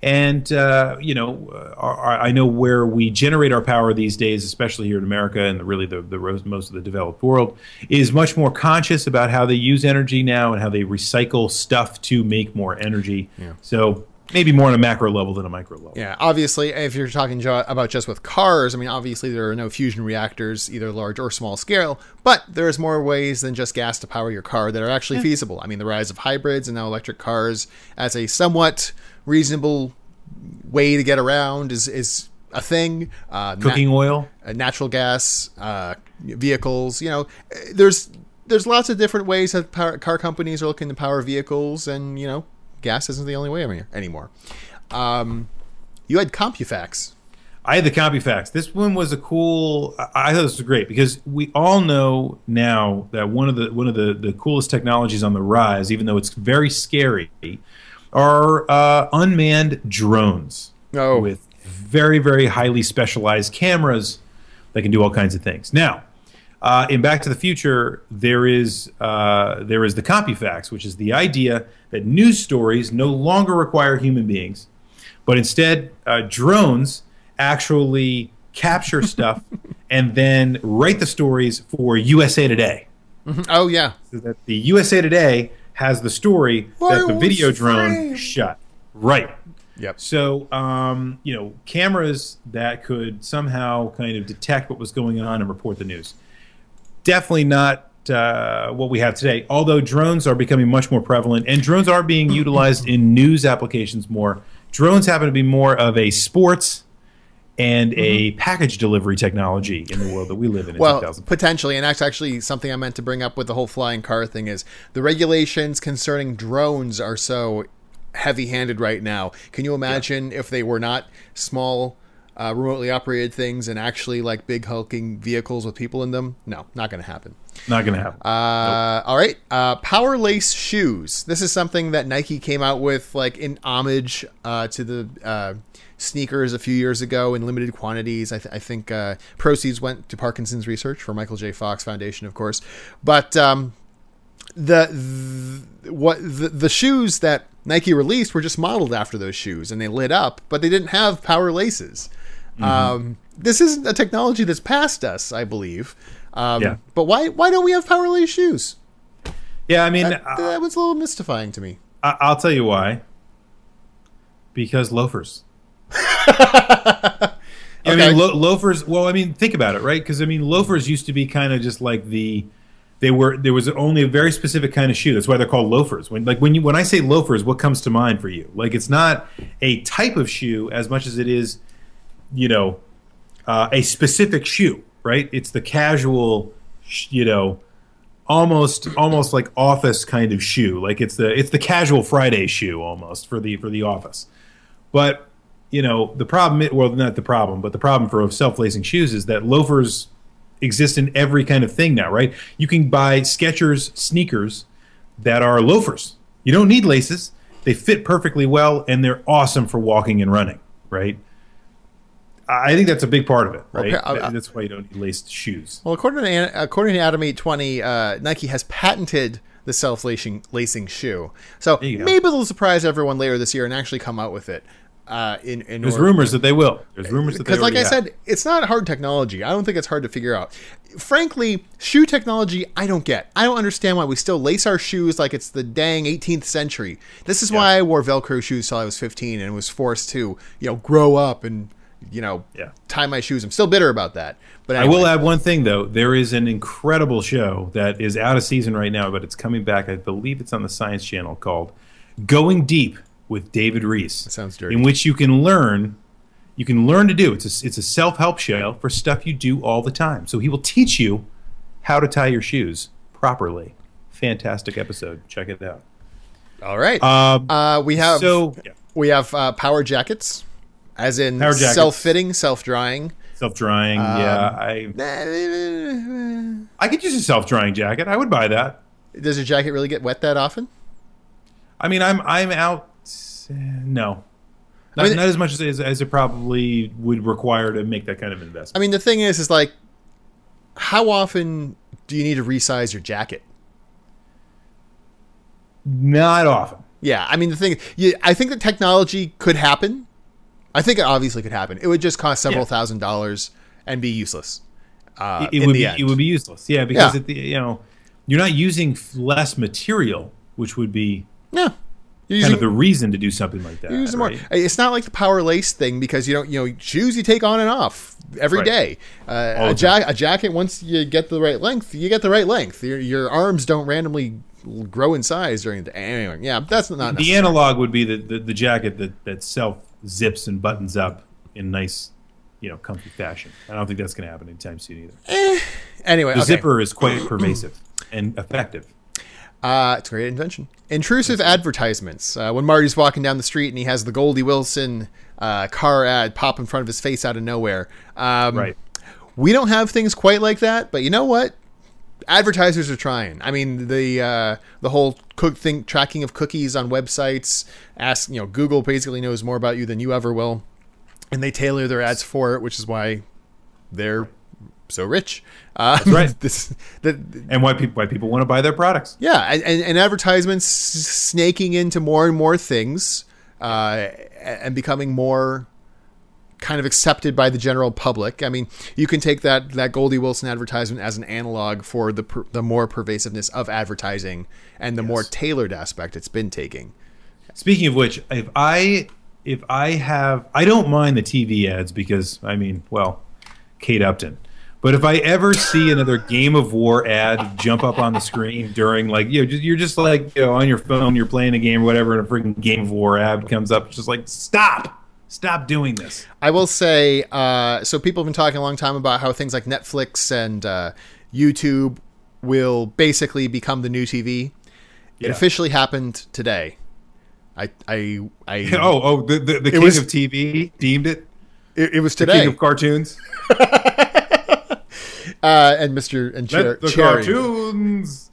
And uh, you know, uh, our, our- I know where we generate our power these days, especially here in America and the, really the, the most of the developed world, is much more conscious about how they use energy now and how they recycle stuff to make more energy. So maybe more on a macro level than a micro level. Yeah, obviously, if you're talking jo- about just with cars, I mean, obviously there are no fusion reactors, either large or small scale, but there's more ways than just gas to power your car that are actually feasible. I mean, the rise of hybrids and now electric cars as a somewhat reasonable way to get around is is a thing. Uh, Cooking oil. uh, natural gas uh, vehicles. You know, there's there's lots of different ways that power, car companies are looking to power vehicles, and you know, gas isn't the only way anymore. Um, you had CompuFax. I had the CompuFax. This one was a cool. I I thought this was great because we all know now that one of the one of the, the coolest technologies on the rise, even though it's very scary, are uh, unmanned drones Oh. with very very highly specialized cameras that can do all kinds of things. Now, uh, in Back to the Future, there is uh, there is the CompuFax, which is the idea that news stories no longer require human beings, but instead uh, drones actually capture stuff and then write the stories for USA Today. Oh yeah, So that the USA Today has the story I that the video drone framed. shot. Right. yep. So, um, you know, cameras that could somehow kind of detect what was going on and report the news. Definitely not uh, what we have today, although drones are becoming much more prevalent and drones are being utilized in news applications more. Drones happen to be more of a sports and a package delivery technology in the world that we live in in Well, 2000. potentially, and that's actually something I meant to bring up with the whole flying car thing. Is the regulations concerning drones are so heavy-handed right now? Can you imagine if they were not small, uh, remotely operated things and actually like big hulking vehicles with people in them? No, not going to happen. Not going to happen. Uh, All right, uh, power lace shoes. This is something that Nike came out with, like in homage uh, to the uh, sneakers a few years ago in limited quantities. I, th- I think uh, proceeds went to Parkinson's research for Michael J. Fox Foundation, of course. But um, the, the what the, the shoes that Nike released were just modeled after those shoes, and they lit up, but they didn't have power laces. Um, this isn't a technology that's past us, I believe. Um, Yeah. But why why don't we have power lace shoes? Yeah, I mean, That, that was a little mystifying to me. I- I'll tell you why. Because loafers. I mean, lo- loafers. Well, I mean, think about it, right? Because I mean, loafers used to be kind of just like the. They were there was only a very specific kind of shoe. That's why they're called loafers. When like when you when I say loafers, what comes to mind for you? Like it's not a type of shoe as much as it is, you know, uh, a specific shoe, right? It's the casual, you know, almost almost like office kind of shoe. Like it's the it's the casual Friday shoe almost for the for the office. But you know the problem. Well, not the problem, but the problem for self-lacing shoes is that loafers exist in every kind of thing now, right? You can buy Skechers sneakers that are loafers. You don't need laces. They fit perfectly well, and they're awesome for walking and running, right? I think that's a big part of it, right? I- I- that's why you don't need laced shoes. Well, according to according to Adam eight twenty, uh, Nike has patented the self lacing lacing shoe. So maybe they'll surprise everyone later this year and actually come out with it. Uh, in in There's order- rumors that they will. There's rumors that they because like i have. said it's not hard technology i don't think it's hard to figure out frankly shoe technology i don't get i don't understand why we still lace our shoes like it's the dang 18th century this is why i wore velcro shoes till i was 15 and was forced to you know grow up and you know Yeah. tie my shoes i'm still bitter about that but I will add one thing though. There is an incredible show that is out of season right now, but it's coming back. I believe it's on the Science Channel called "Going Deep" with David Rees. sounds dirty. In which you can learn, you can learn to do. It's a, it's a self help show for stuff you do all the time. So he will teach you how to tie your shoes properly. Fantastic episode. Check it out. all right Um, uh, we have so yeah, we have uh, power jackets as in self-fitting self-drying self drying. Um, yeah, I I could use a self drying jacket. I would buy that. does your jacket really get wet that often I mean, I'm I'm out. No, not, mean- not as much as, as it probably would require to make that kind of investment. I mean, the thing is, is like, how often do you need to resize your jacket? not often. Yeah, I mean, the thing, you, I think the technology could happen. I think it obviously could happen. It would just cost several Yeah. thousand dollars and be useless. Uh, It, it would be end. it would be useless. Yeah, because Yeah. The, you know you're not using less material, which would be yeah. You're kind using, of the reason to do something like that. you're more. It's not like the power lace thing because you don't, you know, shoes you take on and off every Right. day. Uh, a, ja- a jacket, once you get the right length, you get the right length. Your, your arms don't randomly grow in size during the Anyway, yeah, that's not The analog would be the, the, the jacket that, that self zips and buttons up in nice, you know, comfy fashion. I don't think that's going to happen anytime soon either. Anyway, The okay. zipper is quite pervasive and effective. Uh, it's a great invention. Intrusive advertisements. Uh, when Marty's walking down the street and he has the Goldie Wilson uh, car ad pop in front of his face out of nowhere. Um, Right. We don't have things quite like that, but you know what? Advertisers are trying. I mean, the uh, the whole cook thing, tracking of cookies on websites. Ask you know, Google basically knows more about you than you ever will, and they tailor their ads for it, which is why they're so rich. Uh, That's right. this, the, And why people why people want to buy their products. yeah, and, and, and advertisements snaking into more and more things uh, and becoming more kind of accepted by the general public. I mean, you can take that that Goldie Wilson advertisement as an analog for the per, the more pervasiveness of advertising and the more tailored aspect it's been taking. Speaking of which, if I if I have I don't mind the TV ads because I mean, well, Kate Upton. But if I ever see another Game of War ad jump up on the screen during like you know, just, you're just like you know on your phone, you're playing a game or whatever, and a freaking Game of War ad comes up, it's just like stop, stop doing this. I will say, uh, so people have been talking a long time about how things like Netflix and uh, YouTube will basically become the new TV. It Yeah. officially happened today. I I I Oh, oh, the the, the king was- of TV deemed it it, it was the today. king of cartoons. uh, and Mr. and Cher- Let the Cherry. cartoons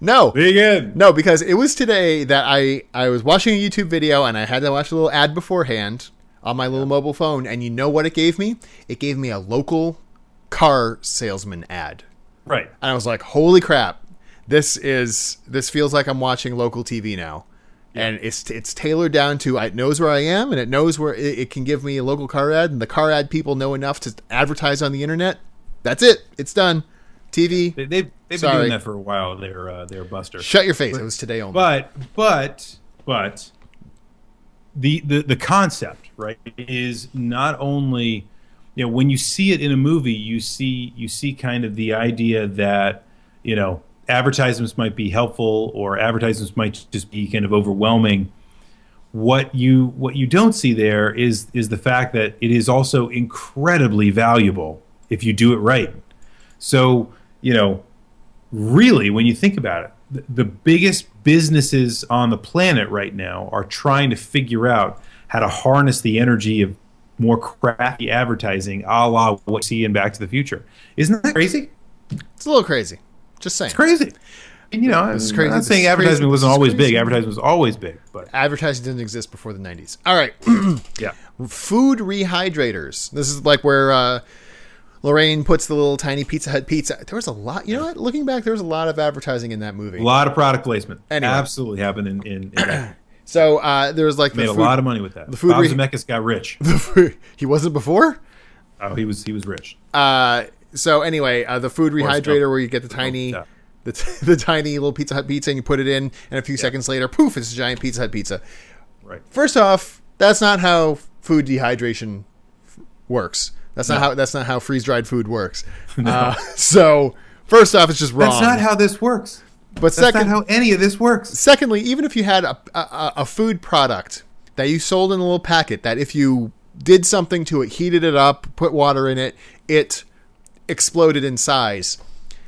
No, begin. no, because it was today that I I was watching a YouTube video and I had to watch a little ad beforehand on my little mobile phone, and you know what it gave me? It gave me a local car salesman ad. Right. and I was like, "Holy crap! This is this feels like I'm watching local TV now." And it's it's tailored down to it knows where I am and it knows where it, it can give me a local car ad and the car ad people know enough to advertise on the internet. That's it. It's done. TV. They, they've they've been doing that for a while. They're uh, they're Buster. Shut your face. It was today only. But but but the the the concept right is not only you know when you see it in a movie you see you see kind of the idea that you know advertisements might be helpful or advertisements might just be kind of overwhelming what you what you don't see there is is the fact that it is also incredibly valuable if you do it right so you know really, when you think about it, the, the biggest businesses on the planet right now are trying to figure out how to harness the energy of more crappy advertising, a la what we see in Back to the Future. Isn't that crazy? it's a little crazy. Just saying. It's crazy. And, you know, I'm crazy. not This saying advertising crazy. wasn't always big. Advertising was always big, but Advertising didn't exist before the 90s. All right. yeah. Food rehydrators. This is like where uh, Lorraine puts the little tiny Pizza Hut pizza. There was a lot. You know what? Looking back, there was a lot of advertising in that movie. A lot of product placement. Anyway. Absolutely happened in, in, in that. So uh, there was like the Made a lot of money with that. the food Bob re- Zemeckis got rich. he wasn't before. Oh, he was he was rich. Uh, so anyway, uh, the food rehydrator where you get the tiny, yeah. the, t- the tiny little Pizza Hut pizza and you put it in, and a few seconds later, poof, it's a giant Pizza Hut pizza. Right. First off, that's not how food dehydration f- works. That's not how that's not how freeze dried food works. Uh, so first off, it's just wrong. That's not how this works. but That's second, not how any of this works. secondly, even if you had a, a, a food product that you sold in a little packet, that if you did something to it, heated it up, put water in it, it exploded in size.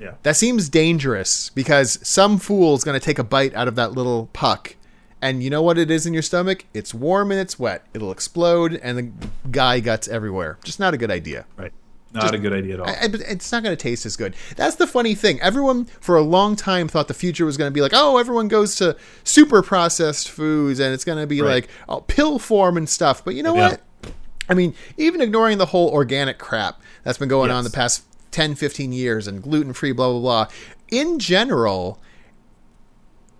Yeah. That seems dangerous because some fool's going to take a bite out of that little puck. And you know what it is in your stomach? It's warm and it's wet. It'll explode and the guy guts everywhere. Just not a good idea. Right. Not a good idea at all. I- I- it's not going to taste as good. That's the funny thing. Everyone for a long time thought the future was going to be like, oh, everyone goes to super processed foods and it's going to be Right. like oh, pill form and stuff. But you know Yeah. what? I mean, even ignoring the whole organic crap that's been going on the past 10, 15 years and gluten free, blah, blah, blah. In general,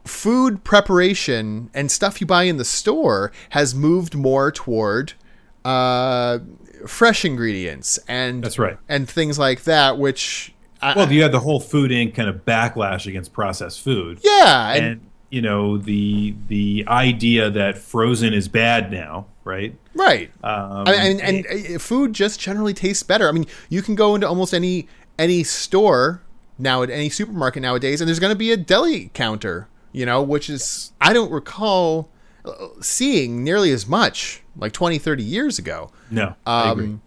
food preparation and stuff you buy in the store has moved more toward uh, fresh ingredients and That's right. and things like that. Which I, Well, you had the whole Food Inc. kind of backlash against processed food, yeah, and, and you know the the idea that frozen is bad now, right? right. Um, I mean, and, and uh, food just generally tastes better. I mean, you can go into almost any any store now at any supermarket nowadays, and there's going to be a deli counter. You know, which is I don't recall uh, seeing nearly as much like 20, 30 years ago. no. Um,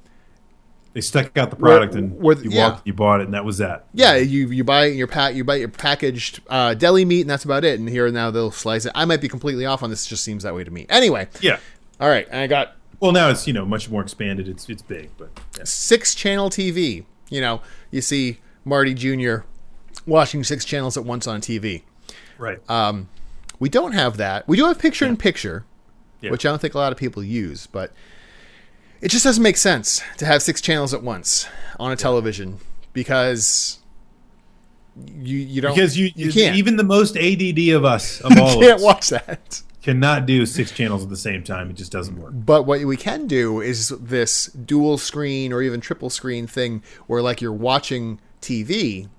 They stuck out the product where- and where- you yeah. walked, you bought it, and that was that. Yeah, you you buy your pack you buy your packaged uh, deli meat and that's about it. And here and now they'll slice it. I might be completely off on this. It just seems that way to me. Anyway, Yeah. all right. I got Well, now it's you know much more expanded. It's it's big, but yeah. six channel TV. You know, you see Marty Jr. watching six channels at once on TV. Right. Um, we don't have that. We do have picture in picture, Yeah. which I don't think a lot of people use, but it just doesn't make sense to have six channels at once on a television because you you don't because you, you can't even the most ADD of us of all can't watch that. cannot do six channels at the same time. It just doesn't work. But what we can do is this dual screen or even triple screen thing where like you're watching TV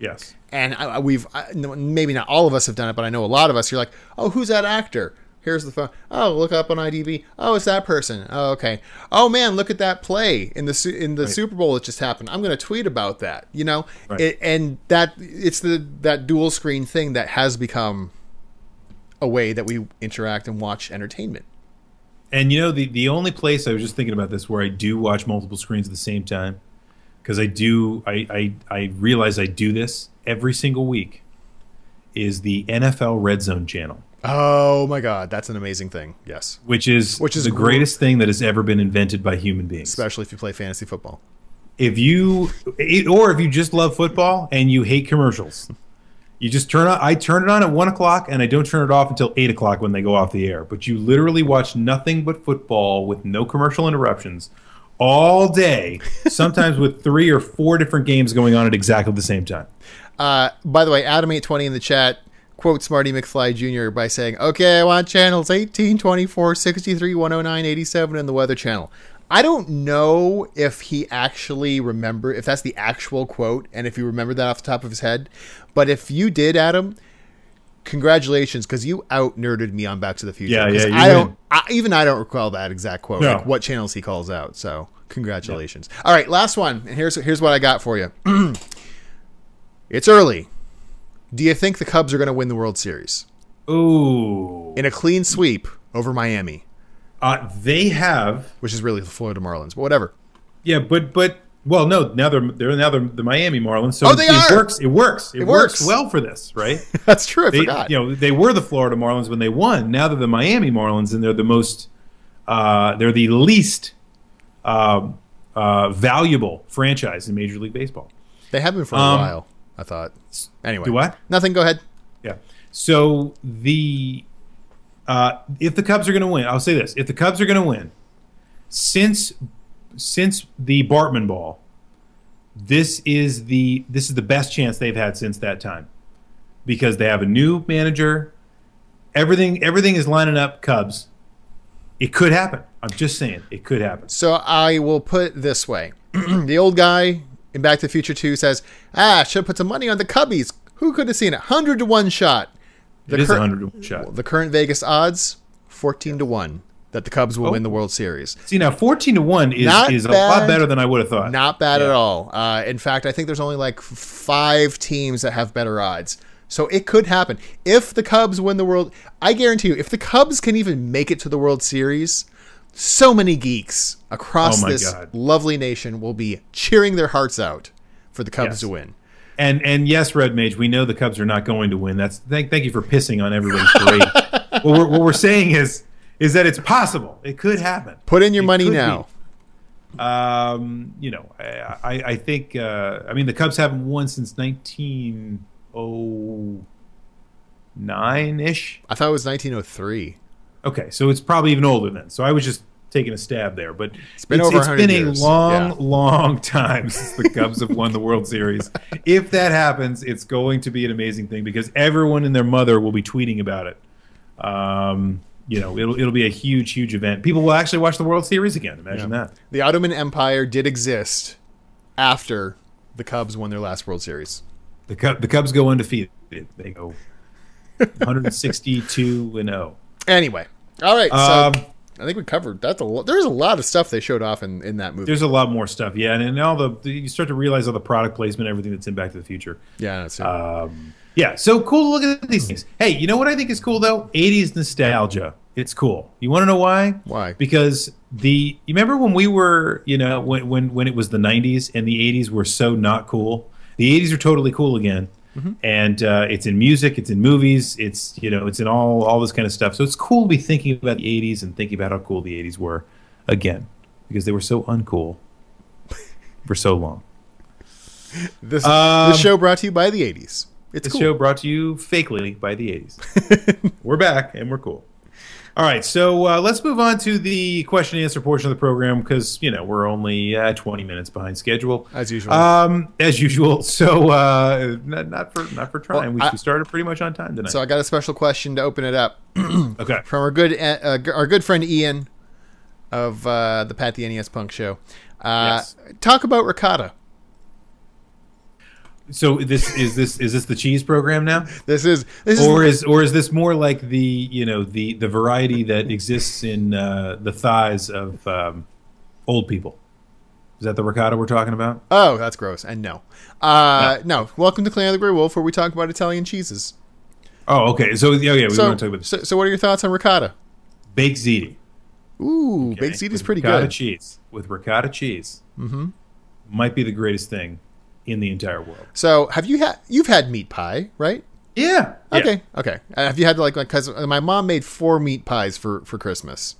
Yes. and I, we've I, no, maybe not all of us have done it, but I know a lot of us. You're like, oh, who's that actor? Here's the phone. Oh, look up on IDB. Oh, it's that person. Oh, okay. Oh man, look at that play in the in the Super Bowl that just happened. I'm going to tweet about that. You know, Right. it, and that it's the that dual screen thing that has become a way that we interact and watch entertainment. And you know the the only place I was just thinking about this where I do watch multiple screens at the same time because I do I, I I realize I do this every single week is the NFL Red Zone channel, Oh my God, that's an amazing thing. Yes, which is Which is the gr- greatest thing that has ever been invented by human beings. especially if you play fantasy football. if you or if you just love football and you hate commercials you just turn on i turn it on at one o'clock and i don't turn it off until eight o'clock when they go off the air but you literally watch nothing but football with no commercial interruptions all day sometimes with three or four different games going on at exactly the same time Uh, by the way, Adam820 in the chat quotes Marty McFly Jr. by saying, Okay, I want channels 18, 24, 63, 109, 87, and the Weather Channel. I don't know if he actually remember if that's the actual quote and if he remembered that off the top of his head. But if you did, Adam, congratulations because you out nerded me on Back to the Future. Yeah, yeah, you I don't. I, even I don't recall that exact quote. No. Like what channels he calls out. So congratulations. All right, last one. And here's here's what I got for you. it's early. Do you think the Cubs are going to win the World Series Ooh. in a clean sweep over Miami, Uh, they have which is really the Florida Marlins, but whatever. Yeah, but but well, no. Now they're they're now they're the Miami Marlins. So Oh, they it are! works. It works. It, It works. works. well for this, right? That's true. I they, forgot. you know, they were the Florida Marlins when they won. Now they're the Miami Marlins, and they're the most. Uh, they're the least um, uh, valuable franchise in Major League Baseball. They have been for a Um, while. I thought. Anyway, Do what? Nothing. Go ahead. Yeah. So the uh, if the Cubs are going to win, I'll say this: if the Cubs are going to win, since since the Bartman Ball, this is the this is the best chance they've had since that time, because they have a new manager. Everything everything is lining up. Cubs. It could happen. I'm just saying it could happen. So I will put it this way: the old guy in Back to the Future Two says, "Ah, should have put some money on the Cubbies. Who could have seen it? Hundred to one shot. The it is cur- a hundred to one shot. The current Vegas odds, fourteen to one, that the Cubs will Oh. win the World Series. See now, fourteen to one is Not is a lot better than I would have thought. Not bad at all. Uh, in fact, I think there's only like five teams that have better odds. So it could happen. If the Cubs win the World, I guarantee you, if the Cubs can even make it to the World Series, so many geeks across Oh this God. lovely nation will be cheering their hearts out for the Cubs Yes. to win. And and yes, Red Mage, we know the Cubs are not going to win. That's thank thank you for pissing on everybody's parade. what, we're, what we're saying is is that it's possible. It could happen. Put in your It money now. be. Um, you know, I I, I think uh, I mean the Cubs haven't won since nineteen oh nine ish. I thought it was 1903. Okay, so it's probably even older than. So I was just taking a stab there, but it's been over it's 100 been years. a long, Yeah. long time since the Cubs have won the World Series. If that happens, it's going to be an amazing thing because everyone and their mother will be tweeting about it. Um, you know, it'll it'll be a huge, huge event. People will actually watch the World Series again. Imagine that. The Ottoman Empire did exist after the Cubs won their last World Series. The Cub, the Cubs go undefeated. They go 162 and 0. Anyway, all right. So Um, I think we covered that's a lot. There's a lot of stuff they showed off in, in that movie. There's a lot more stuff, yeah, and, and all the you start to realize all the product placement, everything that's in Back to the Future. yeah, that's it. Um, yeah, so cool to look at these things. Hey, you know what I think is cool though? 80s nostalgia. It's cool. You want to know why? Why? Because the you remember when we were, you know, when when when it was the 90s and the 80s were so not cool. The 80s are totally cool again. And uh, it's in music, it's in movies, it's you know, it's in all all this kind of stuff. So it's cool to be thinking about the 80s and thinking about how cool the 80s were again because they were so uncool for so long. this um, this show brought to you by the 80s. It's This cool. show brought to you fakely by the 80s. we're back and we're cool. All right, so uh, let's move on to the question and answer portion of the program because you know we're only uh, 20 minutes behind schedule As usual. Um, as usual. So uh, not, not for not for trying. Well, I- we started pretty much on time tonight. so I got a special question to open it up okay. from our good uh, our good friend Ian of uh, the Pat the NES Punk Show. Uh, Yes. Talk about ricotta. So this is this is this the cheese program now, This is this or is is or is this more like the you know the the variety that exists in uh, the thighs of um, old people? Is that the ricotta we're talking about? oh that's gross and no, uh, no. Welcome to Clan of the Grey Wolf, where we talk about Italian cheeses. Oh, okay. So yeah, yeah, we So, want to talk about so, so what are your thoughts on ricotta? baked ziti. Ooh, okay? baked ziti is pretty ricotta good. Ricotta cheese with ricotta cheese. Mm-hmm. Might be the greatest thing in the entire world. So have you had you've had meat pie, right? Yeah. yeah. Okay, okay. Uh, have you had like like because my mom made four meat pies for for Christmas.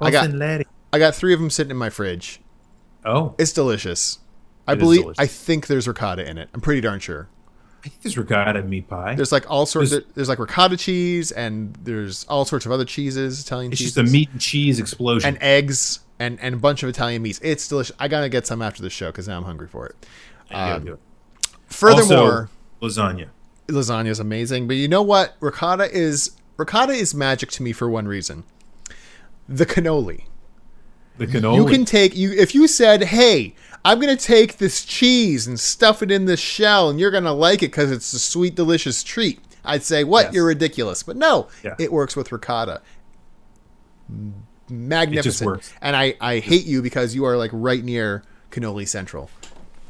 I got- Cousin Letty. I got three of them sitting in my fridge. Oh, It's delicious. I It is believe. delicious. I think there's ricotta in it. I'm pretty darn sure. I think there's ricotta meat pie. There's like all sorts. There's- There's, there's like ricotta cheese, and there's all sorts of other cheeses, Italian it's cheeses, just a meat and cheese explosion. and eggs, and and a bunch of Italian meats. It's delicious. I gotta get some after the show because now I'm hungry for it. Um. Furthermore, also, lasagna. lasagna is amazing, but you know what? Ricotta is ricotta is magic to me for one reason: the cannoli. The cannoli. You can take you if you said, "Hey, I'm going to take this cheese and stuff it in this shell, and you're going to like it because it's a sweet, delicious treat." I'd say, "What? Yes. You're ridiculous." But no, Yeah. it works with ricotta. Magnificent. works. And I I hate you because you are like right near cannoli central.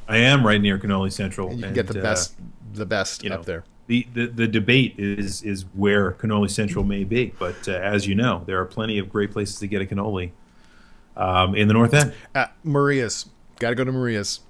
I am right near Cannoli Central. You can and, get the uh, best the best you know, up there. The, the, the debate is is where cannoli central may be, but uh, as you know, there are plenty of great places to get a cannoli um, in the North End. Uh, Maria's. Got to go to Maria's.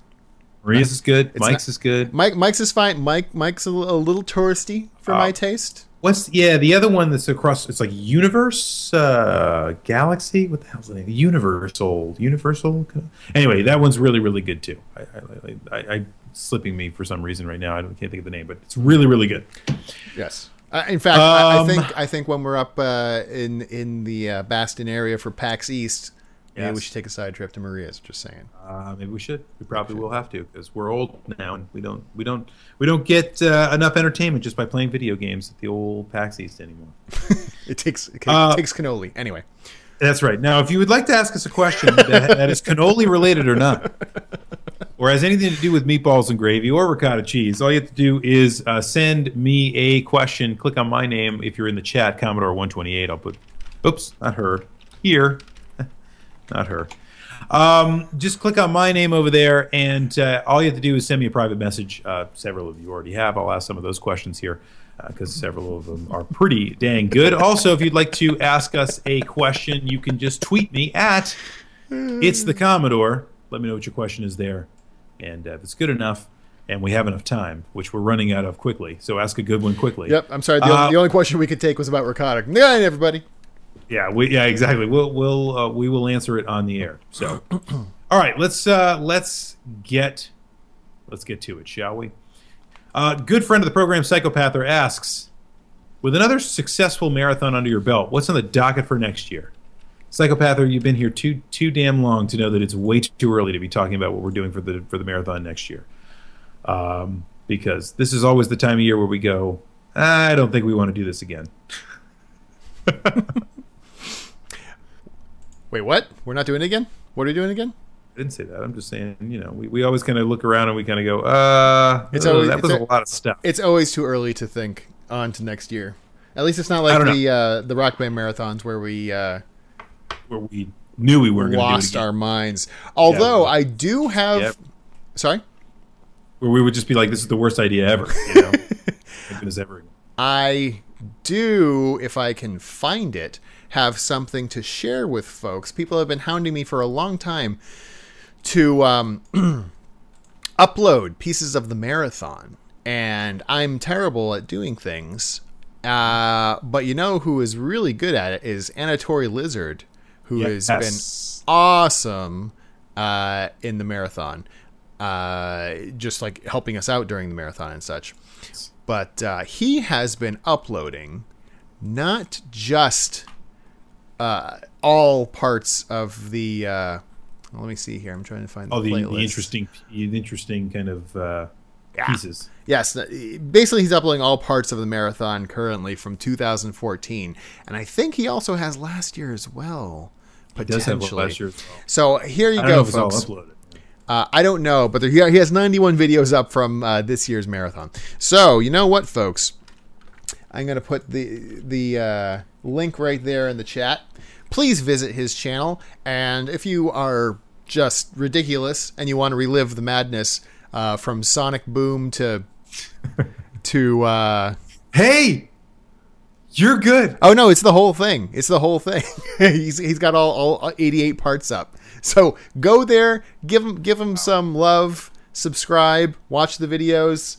Maria's is good. It's Mike's not- is good. Mike Mike's is fine. Mike Mike's a, a little touristy for my Oh. taste. What's yeah the other one that's across? It's like Universe uh, Galaxy. What the hell's the name? Universal Universal. Anyway, that one's really really good too. I, I, I, I slipping me for some reason right now. I don't- can't think of the name, but it's really really good. Yes. Uh, in fact, I, I Um, think I think when we're up uh, in in the uh, Boston area for PAX East, maybe we should take a side trip to Maria's. Just saying. Uh, maybe we should. We probably will have to because we're old now and we don't we don't we don't get uh, enough entertainment just by playing video games at the old PAX East anymore. It takes it Uh, takes cannoli anyway. That's right. Now, if you would like to ask us a question that, that is cannoli related or not, or has anything to do with meatballs and gravy or ricotta cheese, all you have to do is uh, send me a question. Click on my name if you're in the chat, Commodore 128. I'll put, oops, not her, here, not her. Um, just click on my name over there, and uh, all you have to do is send me a private message. Uh, several of you already have. I'll ask some of those questions here because several of them are pretty dang good. Also, if you'd like to ask us a question, you can just tweet me at it's the Commodore. Let me know what your question is there, and uh, if it's good enough, and we have enough time, which we're running out of quickly, so ask a good one quickly. Yep. I'm sorry. The, Uh, only, the only question we could take was about ricotta. Good night, everybody. Yeah, we, yeah, exactly. We'll we'll uh, we will answer it on the air. So, all right, let's uh, let's get let's get to it, shall we? Uh, good friend of the program, Psychopather asks, with another successful marathon under your belt, what's on the docket for next year? Psychopather, you've been here too too damn long to know that it's way too early to be talking about what we're doing for the for the marathon next year. Um, because this is always the time of year where we go, I don't think we want to do this again. Wait, what? We're not doing it again? What are we doing again? I didn't say that. I'm just saying, you know, we, we always kind of look around and we kind of go, uh, It's uh, always- that was a, a- lot of stuff. It's always too early to think on to next year. At least it's not like the uh, the rock band marathons where we uh, where we knew we weren't going to do lost our minds. Although well, I do have, Yep. sorry, Where we would just be like, this is the worst idea ever. You know, ever. I do, if I can find it, have something to share with folks. People have been hounding me for a long time to um, upload pieces of the marathon, and I'm terrible at doing things. Uh, but you know who is really good at it is Anatoray Lizard, who has been awesome uh, in the marathon, uh, just like helping us out during the marathon and such. But uh, he has been uploading not just uh, all parts of the. Uh, let me see here. I'm trying to find the Oh, the, playlist. the interesting, the interesting kind of uh, Yeah. pieces. Yes, basically he's uploading all parts of the marathon currently from 2014, and I think he also has last year as well. He does have Potentially. one last year as well. So here you go, know if it's all folks. Uh, I don't know, but there, he he has 91 videos up from uh, this year's marathon. So you know what, folks? I'm going to put the the uh, link right there in the chat. Please visit his channel, and if you are just ridiculous and you want to relive the madness uh, from Sonic Boom to to uh, Hey, you're good. Oh no, it's the whole thing. It's the whole thing. he's he's got all, all 88 parts up. So go there, give him give him some love, subscribe, watch the videos.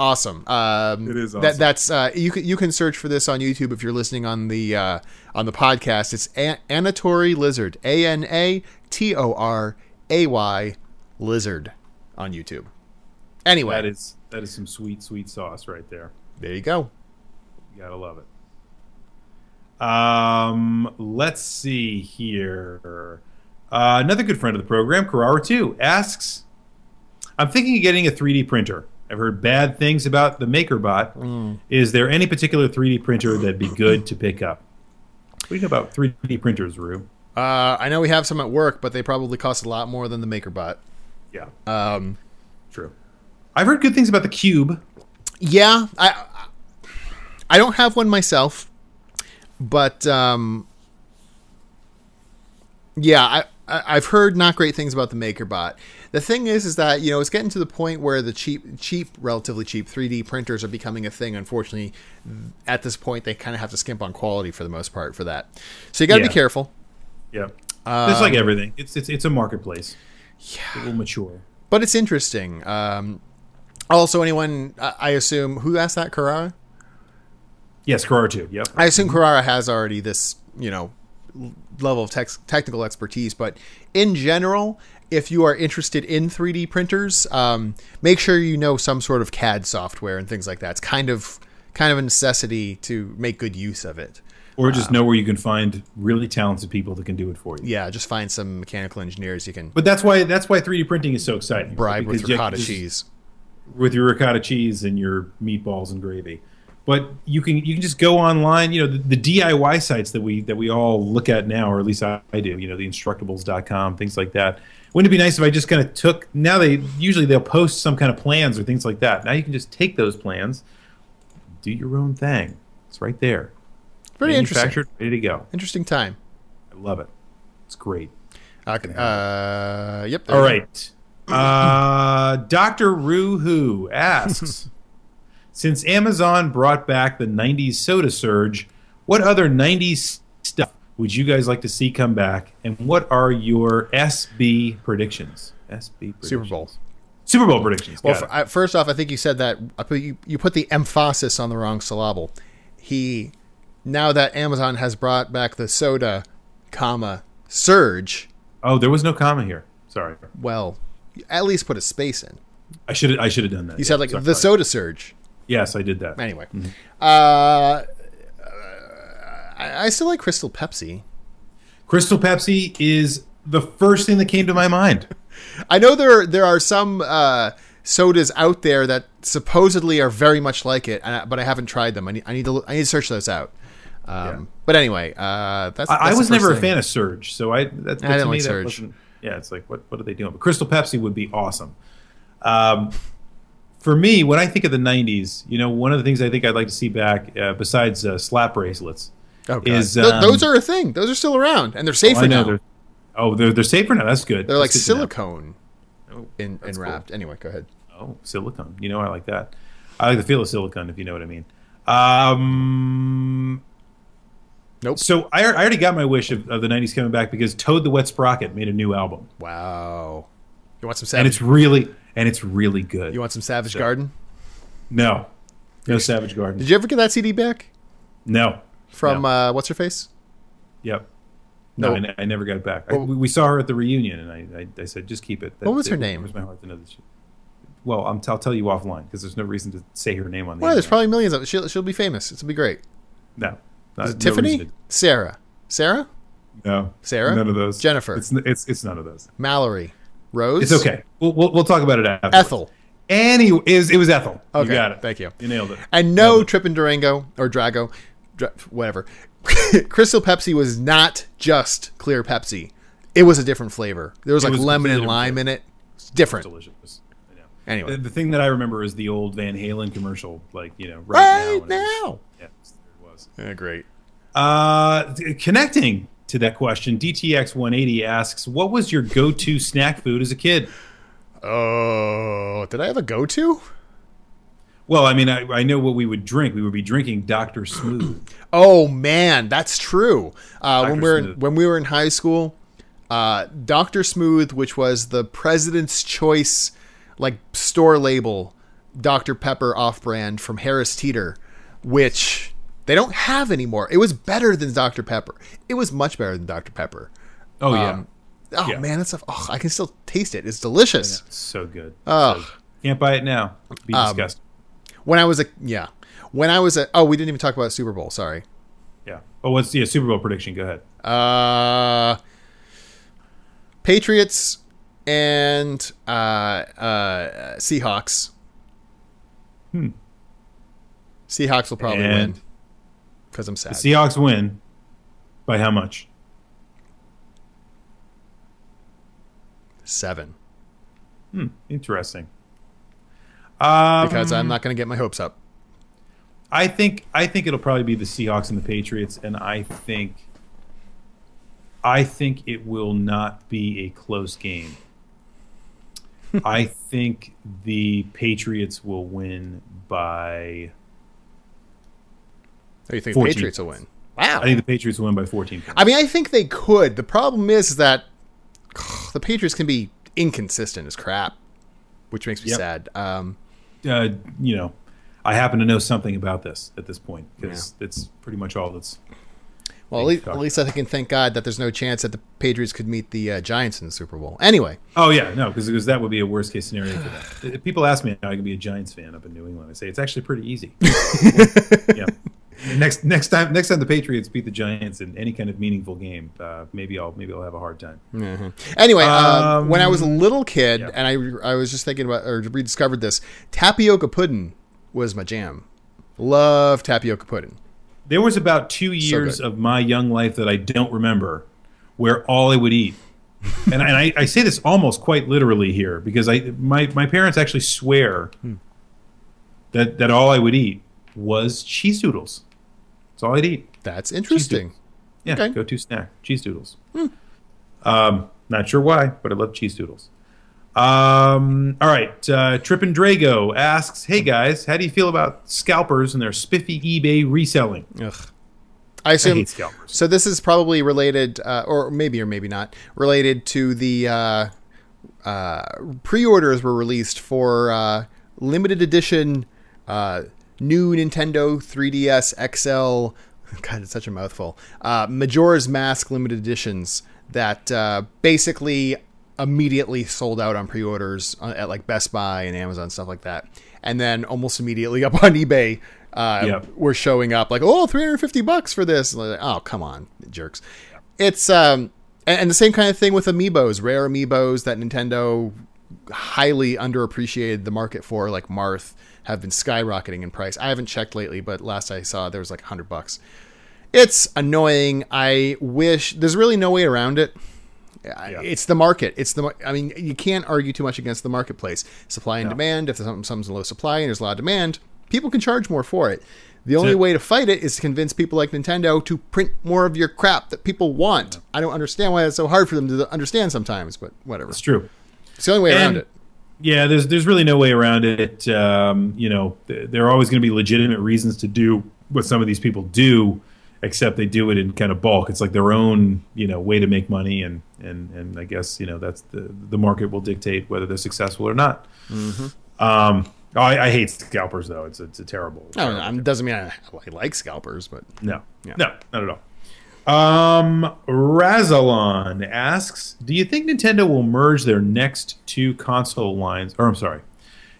Awesome. Um, It is That, awesome. that's uh, you can you can search for this on YouTube if you're listening on the uh, on the podcast. It's A- Anatoray Lizard. A N A T O R A Y Lizard on YouTube. Anyway, That is that is some sweet, sweet sauce right there. there you go. You gotta love it. Um, let's see here. Uh, another good friend of the program, Carrara 2, asks I'm thinking of getting a 3D printer. I've heard bad things about the MakerBot. Is there any particular 3D printer that'd be good to pick up? What do you know about 3D printers, Rue? Uh, I know we have some at work, but they probably cost a lot more than the MakerBot. Yeah, Um, true. I've heard good things about the Cube. yeah, I I don't have one myself, but um, yeah, I, I I've heard not great things about the MakerBot. The thing is, is that you know it's getting to the point where the cheap, cheap, relatively cheap 3D printers are becoming a thing. Unfortunately, at this point, they kind of have to skimp on quality for the most part for that. So you got to Yeah. be careful. Yeah, it's like everything, it's it's it's a marketplace. Yeah, it will mature. but it's interesting. Um, also, anyone I assume who asked that Carrara? Yes, Carrara too. Yep. I assume Carrara has already this you know level of tex- technical expertise, but in general, if you are interested in 3D printers, um, make sure you know some sort of CAD software and things like that. It's kind of kind of a necessity to make good use of it. Or just know where you can find really talented people that can do it for you. Yeah, just find some mechanical engineers you can But that's why that's why 3D printing is so exciting. bribe with ricotta cheese. with your ricotta cheese and your meatballs and gravy. But you can you can just go online. You know the, the DIY sites that we that we all look at now, or at least I, I do. You know the Instructables.com, things like that. Wouldn't it be nice if I just kind of took? Now they usually they'll post some kind of plans or things like that. Now you can just take those plans, do your own thing. It's right there, Very interesting. ready to go. Interesting time. I love it. It's great. Okay. Uh, yep. there All right. Uh, Dr. Who asks Since Amazon brought back the 90s soda surge, what other 90s stuff would you guys like to see come back? And what are your SB predictions? SB predictions. Super Bowl. Super Bowl predictions. Well, Got f it. I, first off, I think you said that I put, you, you put the emphasis on the wrong syllable. He now that Amazon has brought back the soda, comma surge. oh, there was no comma here. Sorry. Well, at least put a space in. I should I should have done that. You said like Sorry. the soda surge. Yes, I did that. Anyway, uh, I, I still like Crystal Pepsi. Crystal Pepsi is the first thing that came to my mind. I know there there are some uh, sodas out there that supposedly are very much like it, but I haven't tried them. I need I need to look- I need to search those out. Um, Yeah. But anyway, uh, that's, I, I was never first a fan of Surge, so I that, that I didn't like Surge. Yeah, it's like what what are they doing? But Crystal Pepsi would be awesome. Um, for me, when I think of the '90s, you know, one of the things I think I'd like to see back, uh, besides uh, slap bracelets, Oh, God. is Th- um, those are a thing. Those are still around, and they're safer I know now. they're oh they're they're safer now. That's good. They're like good silicone Oh, in, that's in cool. wrapped. Anyway, go ahead. Oh, silicone. You know, I like that. I like the feel of silicone, if you know what I mean. Um, Nope. so I, I already got my wish of, of the '90s coming back because Toad the Wet Sprocket made a new album, Wow. You want some and it's really and it's really good. you want some Savage So- Garden? no, no Savage Garden. Did you ever get that CD back no, from No. uh, what's her face? Yep. No, No. I, I never got it back. Well- we, we saw her at the reunion, and I, I, I said, just keep it. That- What was her it name? warms my heart to know that she- well, I'm, I'll tell you offline because there's no reason to say her name on the. Well, there's probably millions of. She'll she'll be famous. It'll be great. no. not- Is it no Tiffany? Sarah? Sarah? No. Sarah? None of those. Jennifer? It's it's it's none of those. Mallory? Rose? It's okay. We'll we'll, we'll talk about it after. Ethel. Any is it was Ethel. Okay, You got it. thank you. You nailed it. And no Nailed. Trippin' Durango or Drago, Dra- whatever. Crystal Pepsi was not just clear Pepsi. It was a different flavor. There was It like was lemon and lime in it. It's different. delicious. Anyway, The, the thing that I remember is the old Van Halen commercial, like you know, right, right now. it was- Yeah, it was. Yeah, great. Uh, connecting to that question, DTX 180 asks, "What was your go-to snack food as a kid?" Oh, did I have a go-to? Well, I mean, I, I know what we would drink. We would be drinking Dr. Smooth. Oh man, that's true. Uh, when we were in, Smooth. when we were in high school, uh, Doctor Smooth, which was the President's Choice like store label, Dr Pepper off-brand from Harris Teeter, which they don't have anymore. It was better than Dr Pepper. It was much better than Dr Pepper. Oh yeah, Um, Oh Yeah. man, that stuff. Oh, I can still taste it. It's delicious. It's so good. Oh, So. Can't buy it now. It'd be Um, disgusting. When I was a yeah, when I was a oh, we didn't even talk about Super Bowl. Sorry. Yeah. Oh, what's yeah Super Bowl prediction? Go ahead. Uh, Patriots and uh, uh, Seahawks. Hmm. Seahawks will probably And win because I'm sad. the Seahawks win by how much? seven. Hmm, interesting. Um, Because I'm not going to get my hopes up. I think I think it'll probably be the Seahawks and the Patriots, and I think I think it will not be a close game. I think the Patriots will win by. Oh, you think 14. the Patriots will win? Wow. I think the Patriots will win by 14 points. I mean, I think they could. The problem is, is that the Patriots can be inconsistent as crap, which makes me Yep. sad. Um, uh, you know, I happen to know something about this at this point because it's pretty much all that's. well, at least, Doc. at least I can thank God that there's no chance that the Patriots could meet the uh, Giants in the Super Bowl. Anyway, Oh yeah, no, because that would be a worst case scenario for them. If People ask me how I can be a Giants fan up in New England. I say it's actually pretty easy. yeah. Next next time next time the Patriots beat the Giants in any kind of meaningful game, uh, maybe I'll maybe I'll have a hard time. Anyway, um, Um, when I was a little kid, yeah. and I I was just thinking about or rediscovered this, tapioca pudding was my jam. Love tapioca pudding. There was about two years good. of my young life that I don't remember where all I would eat. and, I, and I, I say this almost quite literally here because I my, my parents actually swear Hmm. that, that all I would eat was cheese doodles. That's all I'd eat. That's interesting. Yeah, Okay. go-to snack, cheese doodles. Um, not sure why, but I love cheese doodles. Um, all right, uh, Trip and Drago asks, "Hey guys, how do you feel about scalpers and their spiffy eBay reselling?" Ugh. I I assume hate scalpers. So this is probably related, uh, or maybe or maybe not related to the uh, uh, pre-orders were released for uh, limited edition uh, new Nintendo 3DS XL. God, it's such a mouthful. Uh, Majora's Mask limited editions that uh, basically immediately sold out on pre-orders uh, at like Best Buy and Amazon stuff like that, and then almost immediately up on eBay. Uh, Yep. were showing up like, oh, 350 bucks for this. Like, oh, come on, jerks. It's um and, and the same kind of thing with amiibos, rare amiibos that Nintendo highly underappreciated the market for, like Marth, have been skyrocketing in price. I haven't checked lately, but last I saw there was like 100 bucks. It's annoying. I wish there's really no way around it. It's the market. It's the. I mean, you can't argue too much against the marketplace. Supply and No. demand. If there's something, something's low supply and there's a lot of demand, people can charge more for it. The only way to fight it is to convince people like Nintendo to print more of your crap that people want. I don't understand why it's so hard for them to understand sometimes, but whatever. It's true. It's the only way around it. Yeah, there's there's really no way around it. Um, you know, th- there are always going to be legitimate reasons to do what some of these people do, except they do it in kind of bulk. It's like their own you know way to make money, and and and I guess you know that's the the market will dictate whether they're successful or not. Um, oh, I, I hate scalpers though. It's it's a terrible. I don't terrible know. It doesn't mean I, I like scalpers, but No, Yeah. no, not at all. Um, Razalon asks, "Do you think Nintendo will merge their next two console lines? Or I'm sorry,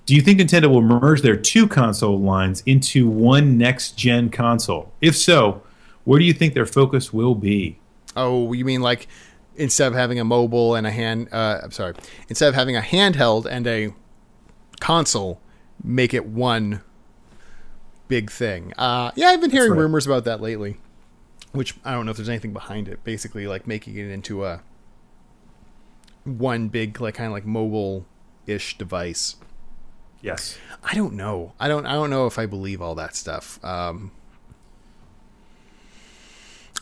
do you think Nintendo will merge their two console lines into one next-gen console? If so, where do you think their focus will be?" Oh, you mean like instead of having a mobile and a hand? Uh, I'm sorry. Instead of having a handheld and a console, make it one big thing. Uh, yeah, I've been hearing right. rumors about that lately, which I don't know if there's anything behind it. Basically, like making it into a one big, like kind of like mobile-ish device. Yes. I don't know. I don't. I don't know if I believe all that stuff. Um,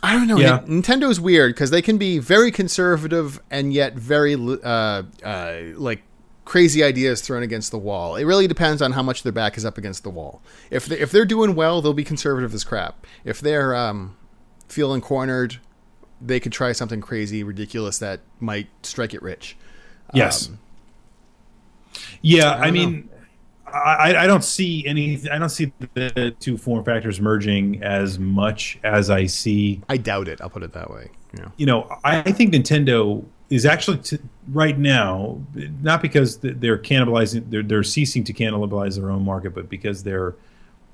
I don't know. Yeah. Nin- Nintendo's weird because they can be very conservative and yet very uh, uh, like crazy ideas thrown against the wall. It really depends on how much their back is up against the wall. If they, if they're doing well, they'll be conservative as crap. If they're um, feeling cornered, they could try something crazy, ridiculous that might strike it rich. Yes. Um, yeah, I, don't mean, I, I don't see any. I don't see the two form factors merging as much as I see I doubt it. I'll put it that way. Yeah. you know, I I think Nintendo is actually t- right now not because they're cannibalizing, they're they're ceasing to cannibalize their own market, but because they're,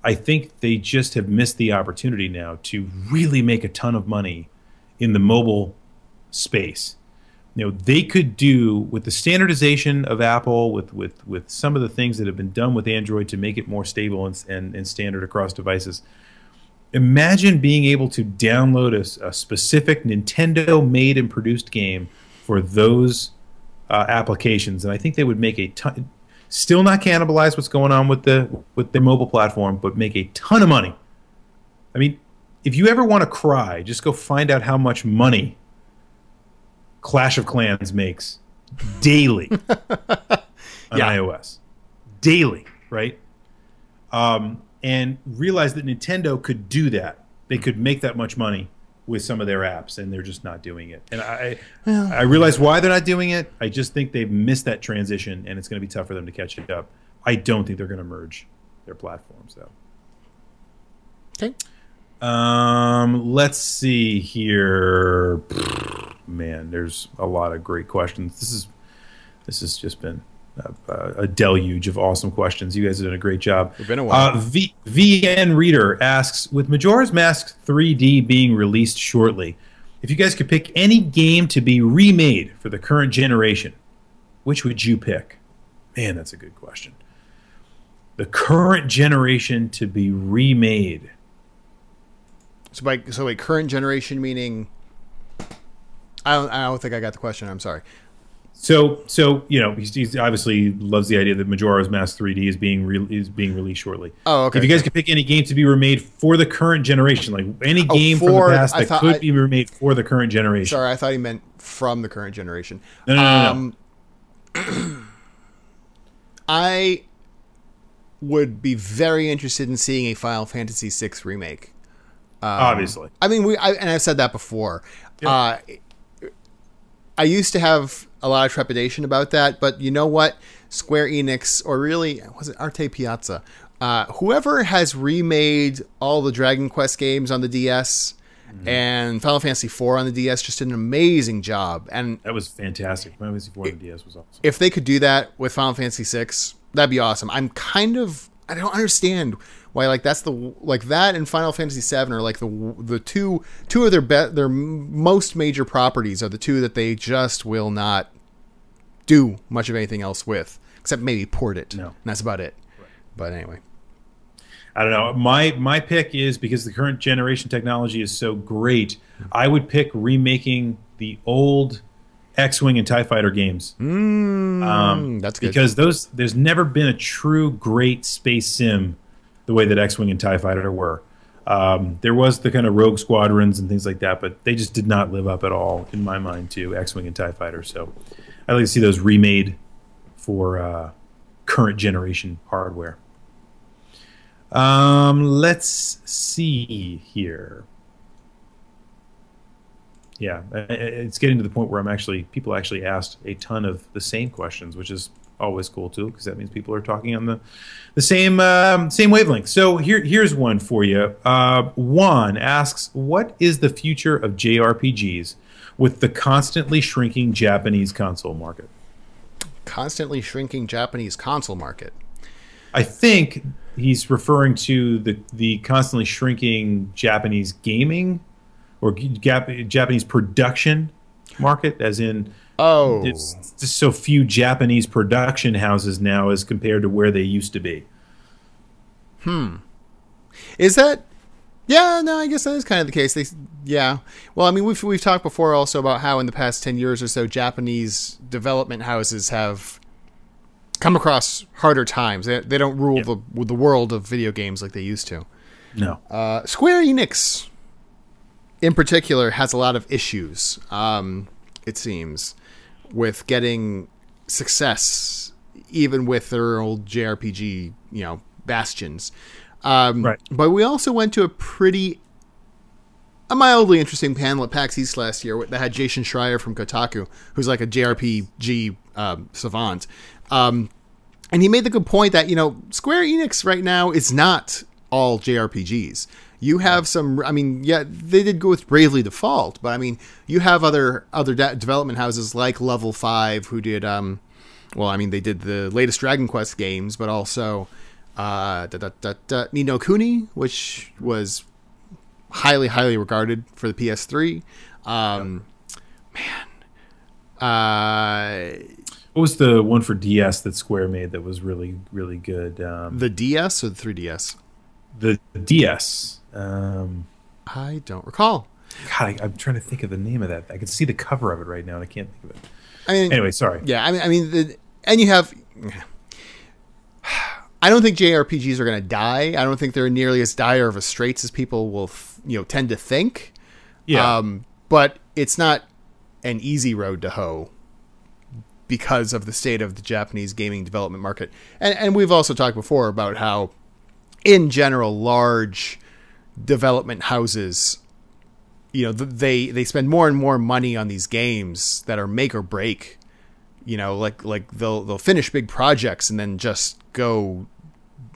I think they just have missed the opportunity now to really make a ton of money in the mobile space. You know, they could do with the standardization of Apple, with with with some of the things that have been done with Android to make it more stable and and, and standard across devices imagine being able to download a, a specific Nintendo made and produced game for those uh, applications, and I think they would make a ton. Still not cannibalize what's going on with the with the mobile platform, but make a ton of money. I mean, if you ever want to cry, just go find out how much money Clash of Clans makes daily on Yeah. iOS. Daily, right? Um, and realize that Nintendo could do that. They could make that much money with some of their apps, and they're just not doing it. And I, I realize why they're not doing it. I just think they've missed that transition, and it's going to be tough for them to catch it up. I don't think they're going to merge their platforms, though. Okay. Um, let's see here. Man, there's a lot of great questions. This is this has just been a, a deluge of awesome questions. You guys have done a great job. It's been a while. Uh, v, VN Reader asks, with Majora's Mask 3D being released shortly, if you guys could pick any game to be remade for the current generation, which would you pick? Man, that's a good question. The current generation to be remade. So by so wait, current generation meaning. I don't. I don't think I got the question. I'm sorry. So, so you know, he's, he's obviously loves the idea that Majora's Mask 3D is being re- is being released shortly. Oh, okay. If you guys could pick any game to be remade for the current generation, like any Oh, game from for- the past I that could I- be remade for the current generation. Sorry, I thought he meant from the current generation. No, no, no, no. Um, I would be very interested in seeing a Final Fantasy VI remake. Obviously, I mean, we I, and I've said that before. Uh, I used to have a lot of trepidation about that, but you know what? Square Enix, or really was it Arte Piazza? Uh, whoever has remade all the Dragon Quest games on the DS and Final Fantasy IV on the DS just did an amazing job. And that was fantastic. Final Fantasy 4 on the DS was awesome. if they could do that with Final Fantasy VI, that'd be awesome. I'm kind of I don't understand why like that's the like that and Final Fantasy VII are like the the two two of their be, their most major properties are the two that they just will not do much of anything else with except maybe port it. No. and that's about it. But anyway, I don't know. My my pick is because the current generation technology is so great. I would pick remaking the old X-wing and Tie Fighter games. um, that's good. because those there's never been a true great space sim the way that X-wing and Tie Fighter were. Um, there was the kind of rogue squadrons and things like that, but they just did not live up at all in my mind to X-wing and Tie Fighter. So I'd like to see those remade for uh, current generation hardware. Um, let's see here. Yeah, it's getting to the point where I'm actually people actually asked a ton of the same questions, which is always cool too, because that means people are talking on the the same um, same wavelength. So here here's one for you. Uh, Juan asks, "What is the future of JRPGs with the constantly shrinking Japanese console market?" constantly shrinking Japanese console market. I think he's referring to the the constantly shrinking Japanese gaming or Jap- Japanese production market, as in Oh, it's just so few Japanese production houses now as compared to where they used to be. Hmm. Is that? Yeah, no, I guess that is kind of the case. They, yeah. Well, I mean, we've we've talked before also about how in the past ten years or so, Japanese development houses have come across harder times. They, they don't rule the the world of video games like they used to. No, Uh, Square Enix, in particular, has a lot of issues. Um, it seems with getting success, even with their old JRPG, you know, bastions. Um, Right. But we also went to a pretty, a mildly interesting panel at PAX East last year that had Jason Schreier from Kotaku, who's like a JRPG um, savant. Um, and he made the good point that you know Square Enix right now is not all JRPGs. You have some. I mean, yeah, they did go with Bravely Default, but I mean, you have other other de- development houses like Level Five who did. um Well, I mean, they did the latest Dragon Quest games, but also uh, da, da, da, da, Ni no Kuni, which was highly highly regarded for the PS3. Um, Man, uh, what was the one for DS that Square made that was really really good? Um, the DS or the 3DS? the DS. Um, I don't recall. God, I, I'm trying to think of the name of that. I can see the cover of it right now, and I can't think of it. I mean, anyway, sorry. Yeah, I mean, I mean, the, and you have. I don't think JRPGs are going to die. I don't think they're nearly as dire of a straits as people will, you know, tend to think. Yeah. Um, but it's not an easy road to hoe because of the state of the Japanese gaming development market. And, and we've also talked before about how, in general, large development houses, you know, they they spend more and more money on these games that are make or break. You know, like like they'll they'll finish big projects and then just go.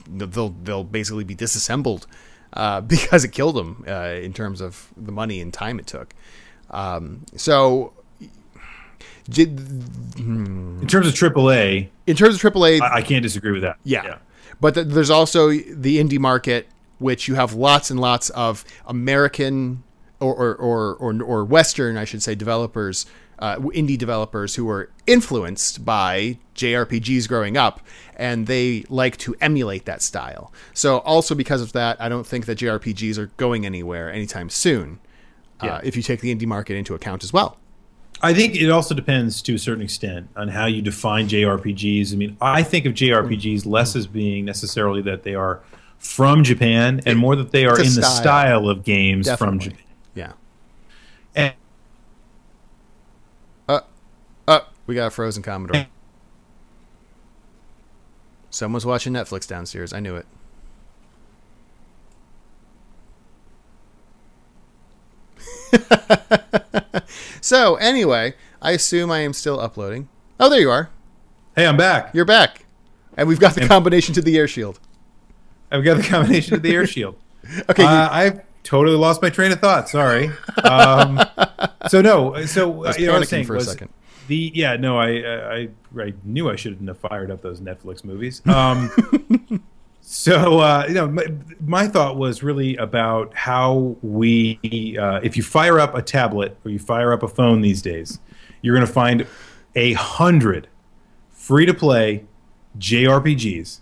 They'll they'll basically be disassembled uh, because it killed them uh, in terms of the money and time it took. Um, so in terms of AAA, in terms of AAA, I, I can't disagree with that. Yeah, yeah. but th- there's also the indie market, which you have lots and lots of American or or or, or, or Western, I should say, developers, uh, indie developers who were influenced by JRPGs growing up, and they like to emulate that style. So also because of that, I don't think that JRPGs are going anywhere anytime soon. Yeah. Uh, if you take the indie market into account as well. I think it also depends to a certain extent on how you define JRPGs. I mean, I think of JRPGs less as being necessarily that they are from Japan and more that they are in style. the style of games Definitely. from Japan. Yeah. And uh, uh, we got a frozen Commodore. Someone's watching Netflix downstairs. I knew it. so anyway, I assume I am still uploading. Oh, there you are. Hey, I'm back. You're back, and we've got the combination to the air shield. I've got the combination to the air shield. okay, uh, I've totally lost my train of thought. Sorry. Um, so no, so I was you know, was saying for was a second. The yeah, no, I I I knew I shouldn't have fired up those Netflix movies. Um, So, uh, you know, my, my, thought was really about how we, uh, if you fire up a tablet or you fire up a phone these days, you're going to find a hundred free to play JRPGs.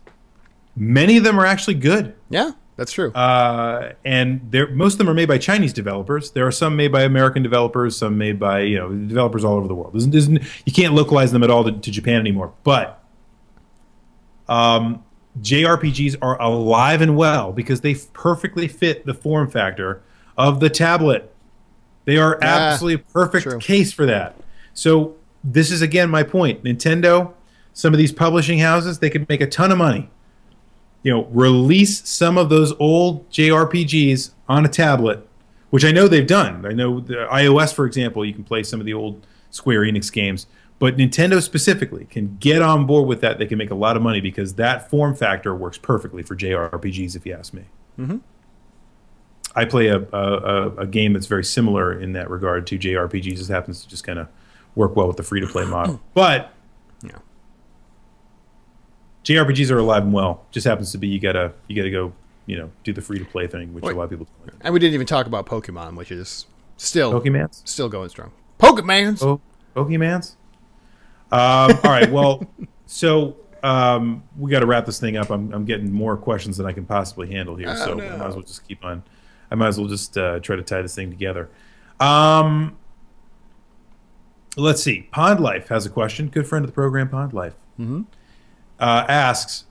Many of them are actually good. Yeah, that's true. Uh, and most of them are made by Chinese developers. There are some made by American developers, some made by you know developers all over the world. There's, there's, you can't localize them at all to, to Japan anymore. But um, JRPGs are alive and well because they perfectly fit the form factor of the tablet. They are yeah, absolutely perfect true. case for that. So this is again my point. Nintendo, some of these publishing houses, they could make a ton of money. You know, release some of those old JRPGs on a tablet, which I know they've done. I know the iOS, for example, you can play some of the old Square Enix games. But Nintendo specifically can get on board with that. They can make a lot of money because that form factor works perfectly for JRPGs, if you ask me. Mm-hmm. I play a, a, a, game that's very similar in that regard to JRPGs. It happens to just kind of work well with the free to play model. But. JRPGs are alive and well. Just happens to be you gotta you gotta go you know do the free to play thing, which Wait. a lot of people. do And we didn't even talk about Pokemon, which is still Pokemans still going strong. Pokemans. Oh, Pokemans. Um, all right. Well, so um, we got to wrap this thing up. I'm, I'm getting more questions than I can possibly handle here, oh, so no. I might as well just keep on. I might as well just uh, try to tie this thing together. Um, let's see. Pond Life has a question. Good friend of the program, Pond Life, mm-hmm. Uh, asks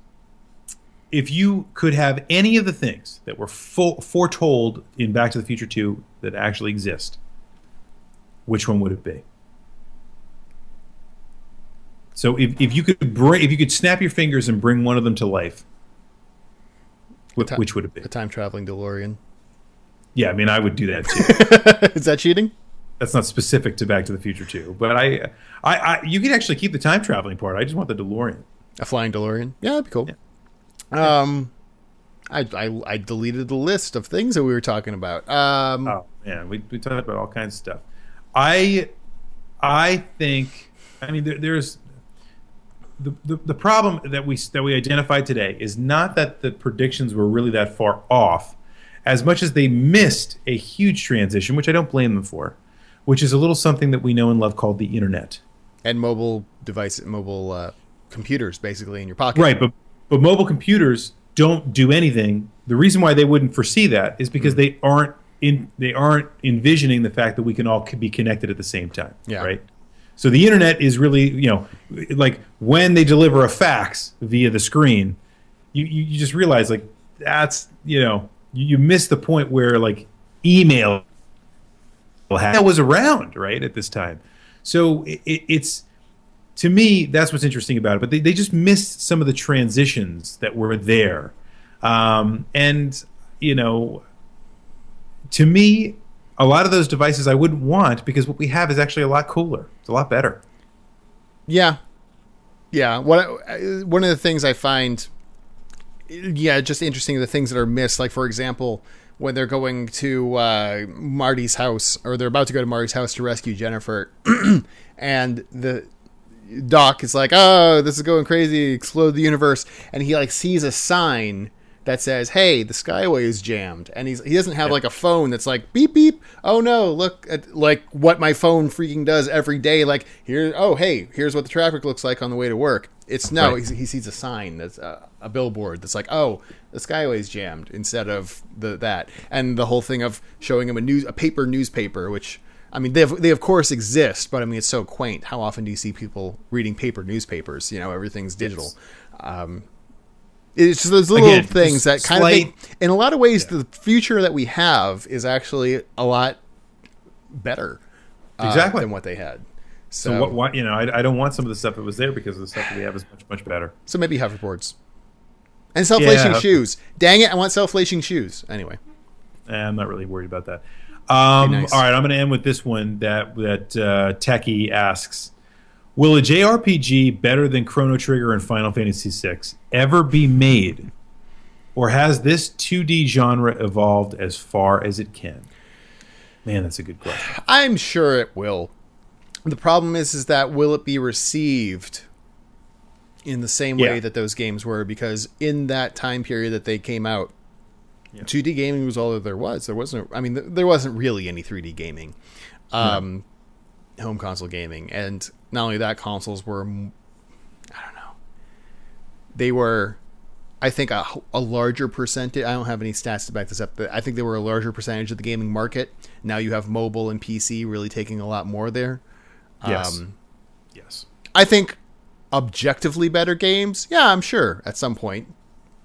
if you could have any of the things that were fo- foretold in Back to the Future 2 that actually exist. Which one would it be? So if, if you could bring, if you could snap your fingers and bring one of them to life, which, which would it be? A time traveling DeLorean. Yeah, I mean, I would do that too. Is that cheating? That's not specific to Back to the Future too, but I, I, I, you can actually keep the time traveling part. I just want the DeLorean. A flying DeLorean? Yeah, that'd be cool. Yeah. Um, I, I, I deleted the list of things that we were talking about. Um, oh man, we we talked about all kinds of stuff. I, I think, I mean, there, there's the, the, the problem that we that we identified today is not that the predictions were really that far off, as much as they missed a huge transition, which I don't blame them for, which is a little something that we know and love called the internet and mobile device, mobile uh, computers, basically in your pocket. Right, but but mobile computers don't do anything. The reason why they wouldn't foresee that is because mm. they aren't in they aren't envisioning the fact that we can all be connected at the same time. Yeah. Right. So the internet is really, you know, like when they deliver a fax via the screen, you, you, you just realize like that's, you know, you, you miss the point where like email was around, right, at this time. So it, it's, to me, that's what's interesting about it. But they, they just missed some of the transitions that were there. Um, and, you know, to me, a lot of those devices I wouldn't want because what we have is actually a lot cooler. It's a lot better. Yeah, yeah. What one of the things I find, yeah, just interesting the things that are missed. Like for example, when they're going to uh, Marty's house, or they're about to go to Marty's house to rescue Jennifer, and the Doc is like, "Oh, this is going crazy! Explode the universe!" And he like sees a sign that says, "Hey, the Skyway is jammed," and he's he doesn't have like a phone that's like beep beep. Oh no, look at like what my phone freaking does every day. Like here, oh hey, here's what the traffic looks like on the way to work. It's no, right. he sees a sign that's a, a, billboard that's like, oh, the Skyway's jammed instead of the that, and the whole thing of showing him a news a paper newspaper, which. I mean, they have, they of course exist, but I mean, it's so quaint. How often do you see people reading paper newspapers? You know, everything's digital. Yes. Um, it's just those little Again, things that kind slight, of, make, in a lot of ways, yeah. the future that we have is actually a lot better uh, exactly than what they had. So, so what, what, you know, I, I, don't want some of the stuff that was there because the stuff that we have is much much better. So maybe hoverboards and self lacing yeah. shoes. Dang it, I want self lacing shoes. Anyway, eh, I'm not really worried about that. Um, nice. All right, I'm going to end with this one that that uh, Techie asks. Will a JRPG better than Chrono Trigger and Final Fantasy VI ever be made? Or has this 2D genre evolved as far as it can? Man, that's a good question. I'm sure it will. The problem is is that will it be received in the same way yeah. that those games were because in that time period that they came out yeah. 2D gaming was all that there was. There wasn't I mean there wasn't really any 3D gaming. Um, no home console gaming. And not only that, consoles were, I don't know, they were, I think, a, a larger percentage. I don't have any stats to back this up, but I think they were a larger percentage of the gaming market. Now you have mobile and PC really taking a lot more there. Yes. Um, yes. I think objectively better games. Yeah, I'm sure at some point.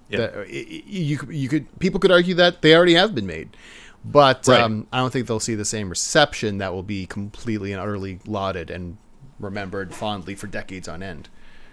Yeah. That, you you could people could argue that they already have been made. But right. um, I don't think they'll see the same reception that will be completely and utterly lauded and remembered fondly for decades on end.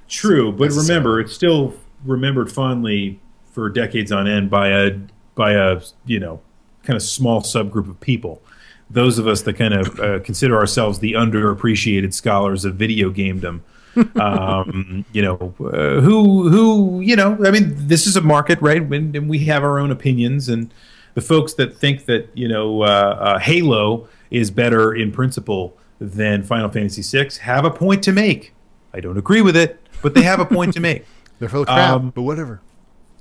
True, but remember, it's still remembered fondly for decades on end by a by a you know kind of small subgroup of people. Those of us that kind of uh, consider ourselves the underappreciated scholars of video gamedom. um, you know, uh, who who you know, I mean, this is a market, right? And, and we have our own opinions and the folks that think that you know uh, uh, Halo is better in principle than Final Fantasy VI have a point to make. I don't agree with it, but they have a point to make. They're full of crap, um, but whatever.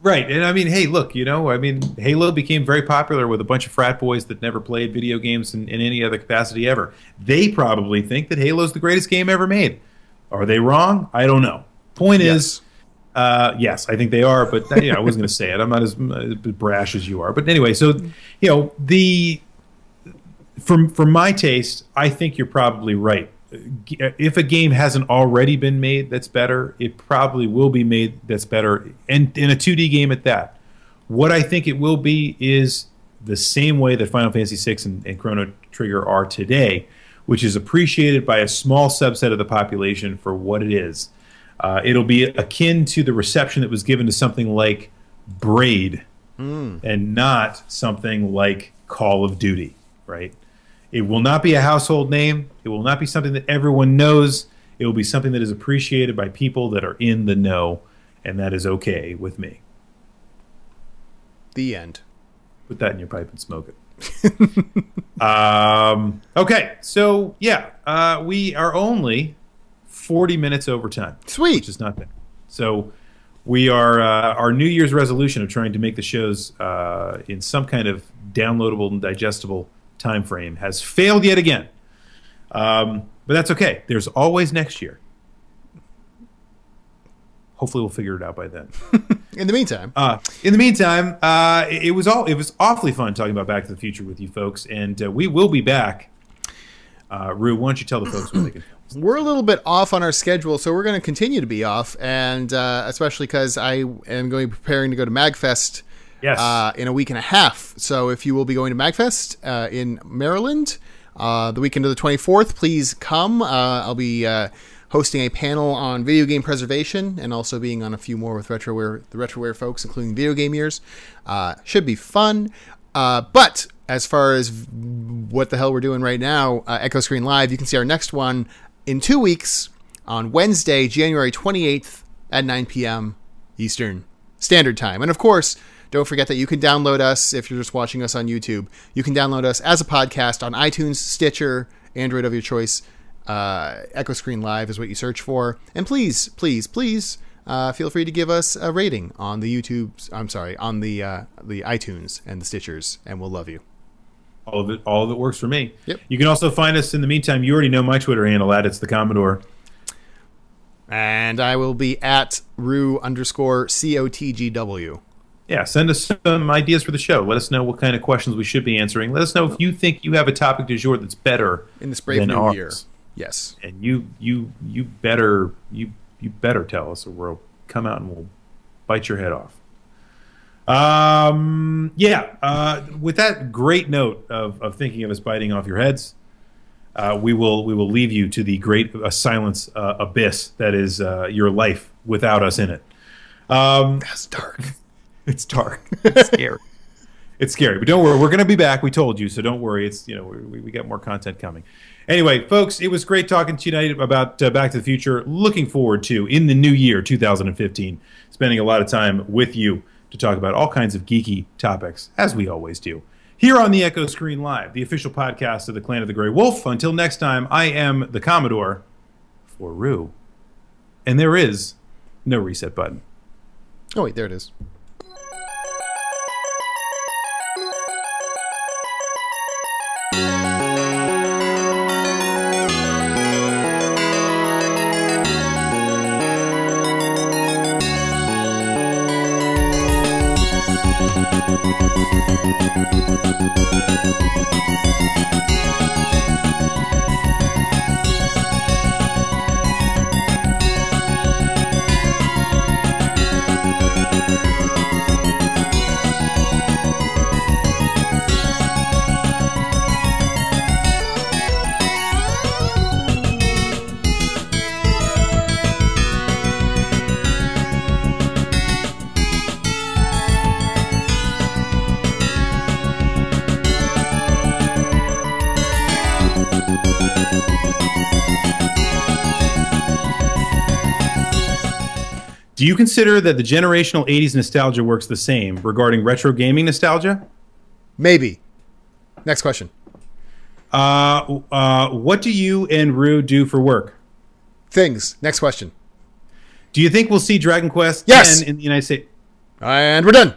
Right, and I mean, hey, look, you know, I mean, Halo became very popular with a bunch of frat boys that never played video games in, in any other capacity ever. They probably think that Halo's the greatest game ever made. Are they wrong? I don't know. Point yes. is, uh, yes, I think they are, but you know, I wasn't going to say it. I'm not as, as, brash as you are. But anyway, so you know the from from my taste, I think you're probably right. If a game hasn't already been made that's better, it probably will be made that's better, and in a 2D game at that. What I think it will be is the same way that Final Fantasy VI and, and Chrono Trigger are today, which is appreciated by a small subset of the population for what it is uh, it'll be akin to the reception that was given to something like Braid mm. and not something like Call of Duty, right? It will not be a household name. It will not be something that everyone knows. It will be something that is appreciated by people that are in the know, and that is okay with me. The end. Put that in your pipe and smoke it. um, okay, so yeah, uh, we are only 40 minutes over time. Sweet. Which is not bad. So we are uh, our New Year's resolution of trying to make the shows uh, in some kind of downloadable and digestible time frame has failed yet again. Um, but that's okay. There's always next year. Hopefully, we'll figure it out by then. in the meantime, uh, in the meantime, uh, it, it, was all it was awfully fun talking about Back to the Future with you folks, and uh, we will be back Uh, Rue, why don't you tell the folks where they can? We're a little bit off on our schedule, so we're going to continue to be off, and uh, especially because I am going to be preparing to go to Magfest Yes. uh, in a week and a half. So if you will be going to Magfest uh, in Maryland uh, the weekend of the 24th, please come. Uh, I'll be uh, hosting a panel on video game preservation and also being on a few more with Retroware, the Retroware folks, including video game years. Uh, should be fun. Uh, but as far as what the hell we're doing right now, uh, Echo Screen Live, you can see our next one in two weeks on Wednesday, January 28th at 9 p.m. Eastern Standard Time. And of course, don't forget that you can download us if you're just watching us on YouTube. You can download us as a podcast on iTunes, Stitcher, Android of your choice. Uh, Echo Screen Live is what you search for. And please, please, please uh, feel free to give us a rating on the YouTube. I'm sorry, on the uh, the iTunes and the Stitchers, and we'll love you. all of it, all of it works for me. Yep. You can also find us in the meantime. You already know my Twitter handle at it's the Commodore. And I will be at Rue underscore C O T G W. Yeah, send us some ideas for the show. Let us know what kind of questions we should be answering. Let us know if you think you have a topic du jour that's better in this brave than new ours. year. Yes. and you you you better you you better tell us or we'll come out and we'll bite your head off um yeah uh with that great note of of thinking of us biting off your heads uh, we will we will leave you to the great uh, silence uh, abyss that is uh, your life without us in it. Um, That's dark. it's dark. It's scary. it's scary, but don't worry. We're going to be back. We told you, so don't worry. It's you know we, we got more content coming. Anyway, folks, it was great talking to you tonight about uh, Back to the Future. Looking forward to in the new year, 2015, spending a lot of time with you to talk about all kinds of geeky topics, as we always do. Here on the Echo Screen Live, the official podcast of the Clan of the Grey Wolf. Until next time, I am the Commodore for Rue, and there is no reset button. Oh wait, there it is. You consider that the generational 80s nostalgia works the same regarding retro gaming nostalgia? Maybe. Next question. Uh, uh, what do you and Rue do for work? Things. Next question. Do you think we'll see Dragon Quest Yes. 10 in the United States? And we're done.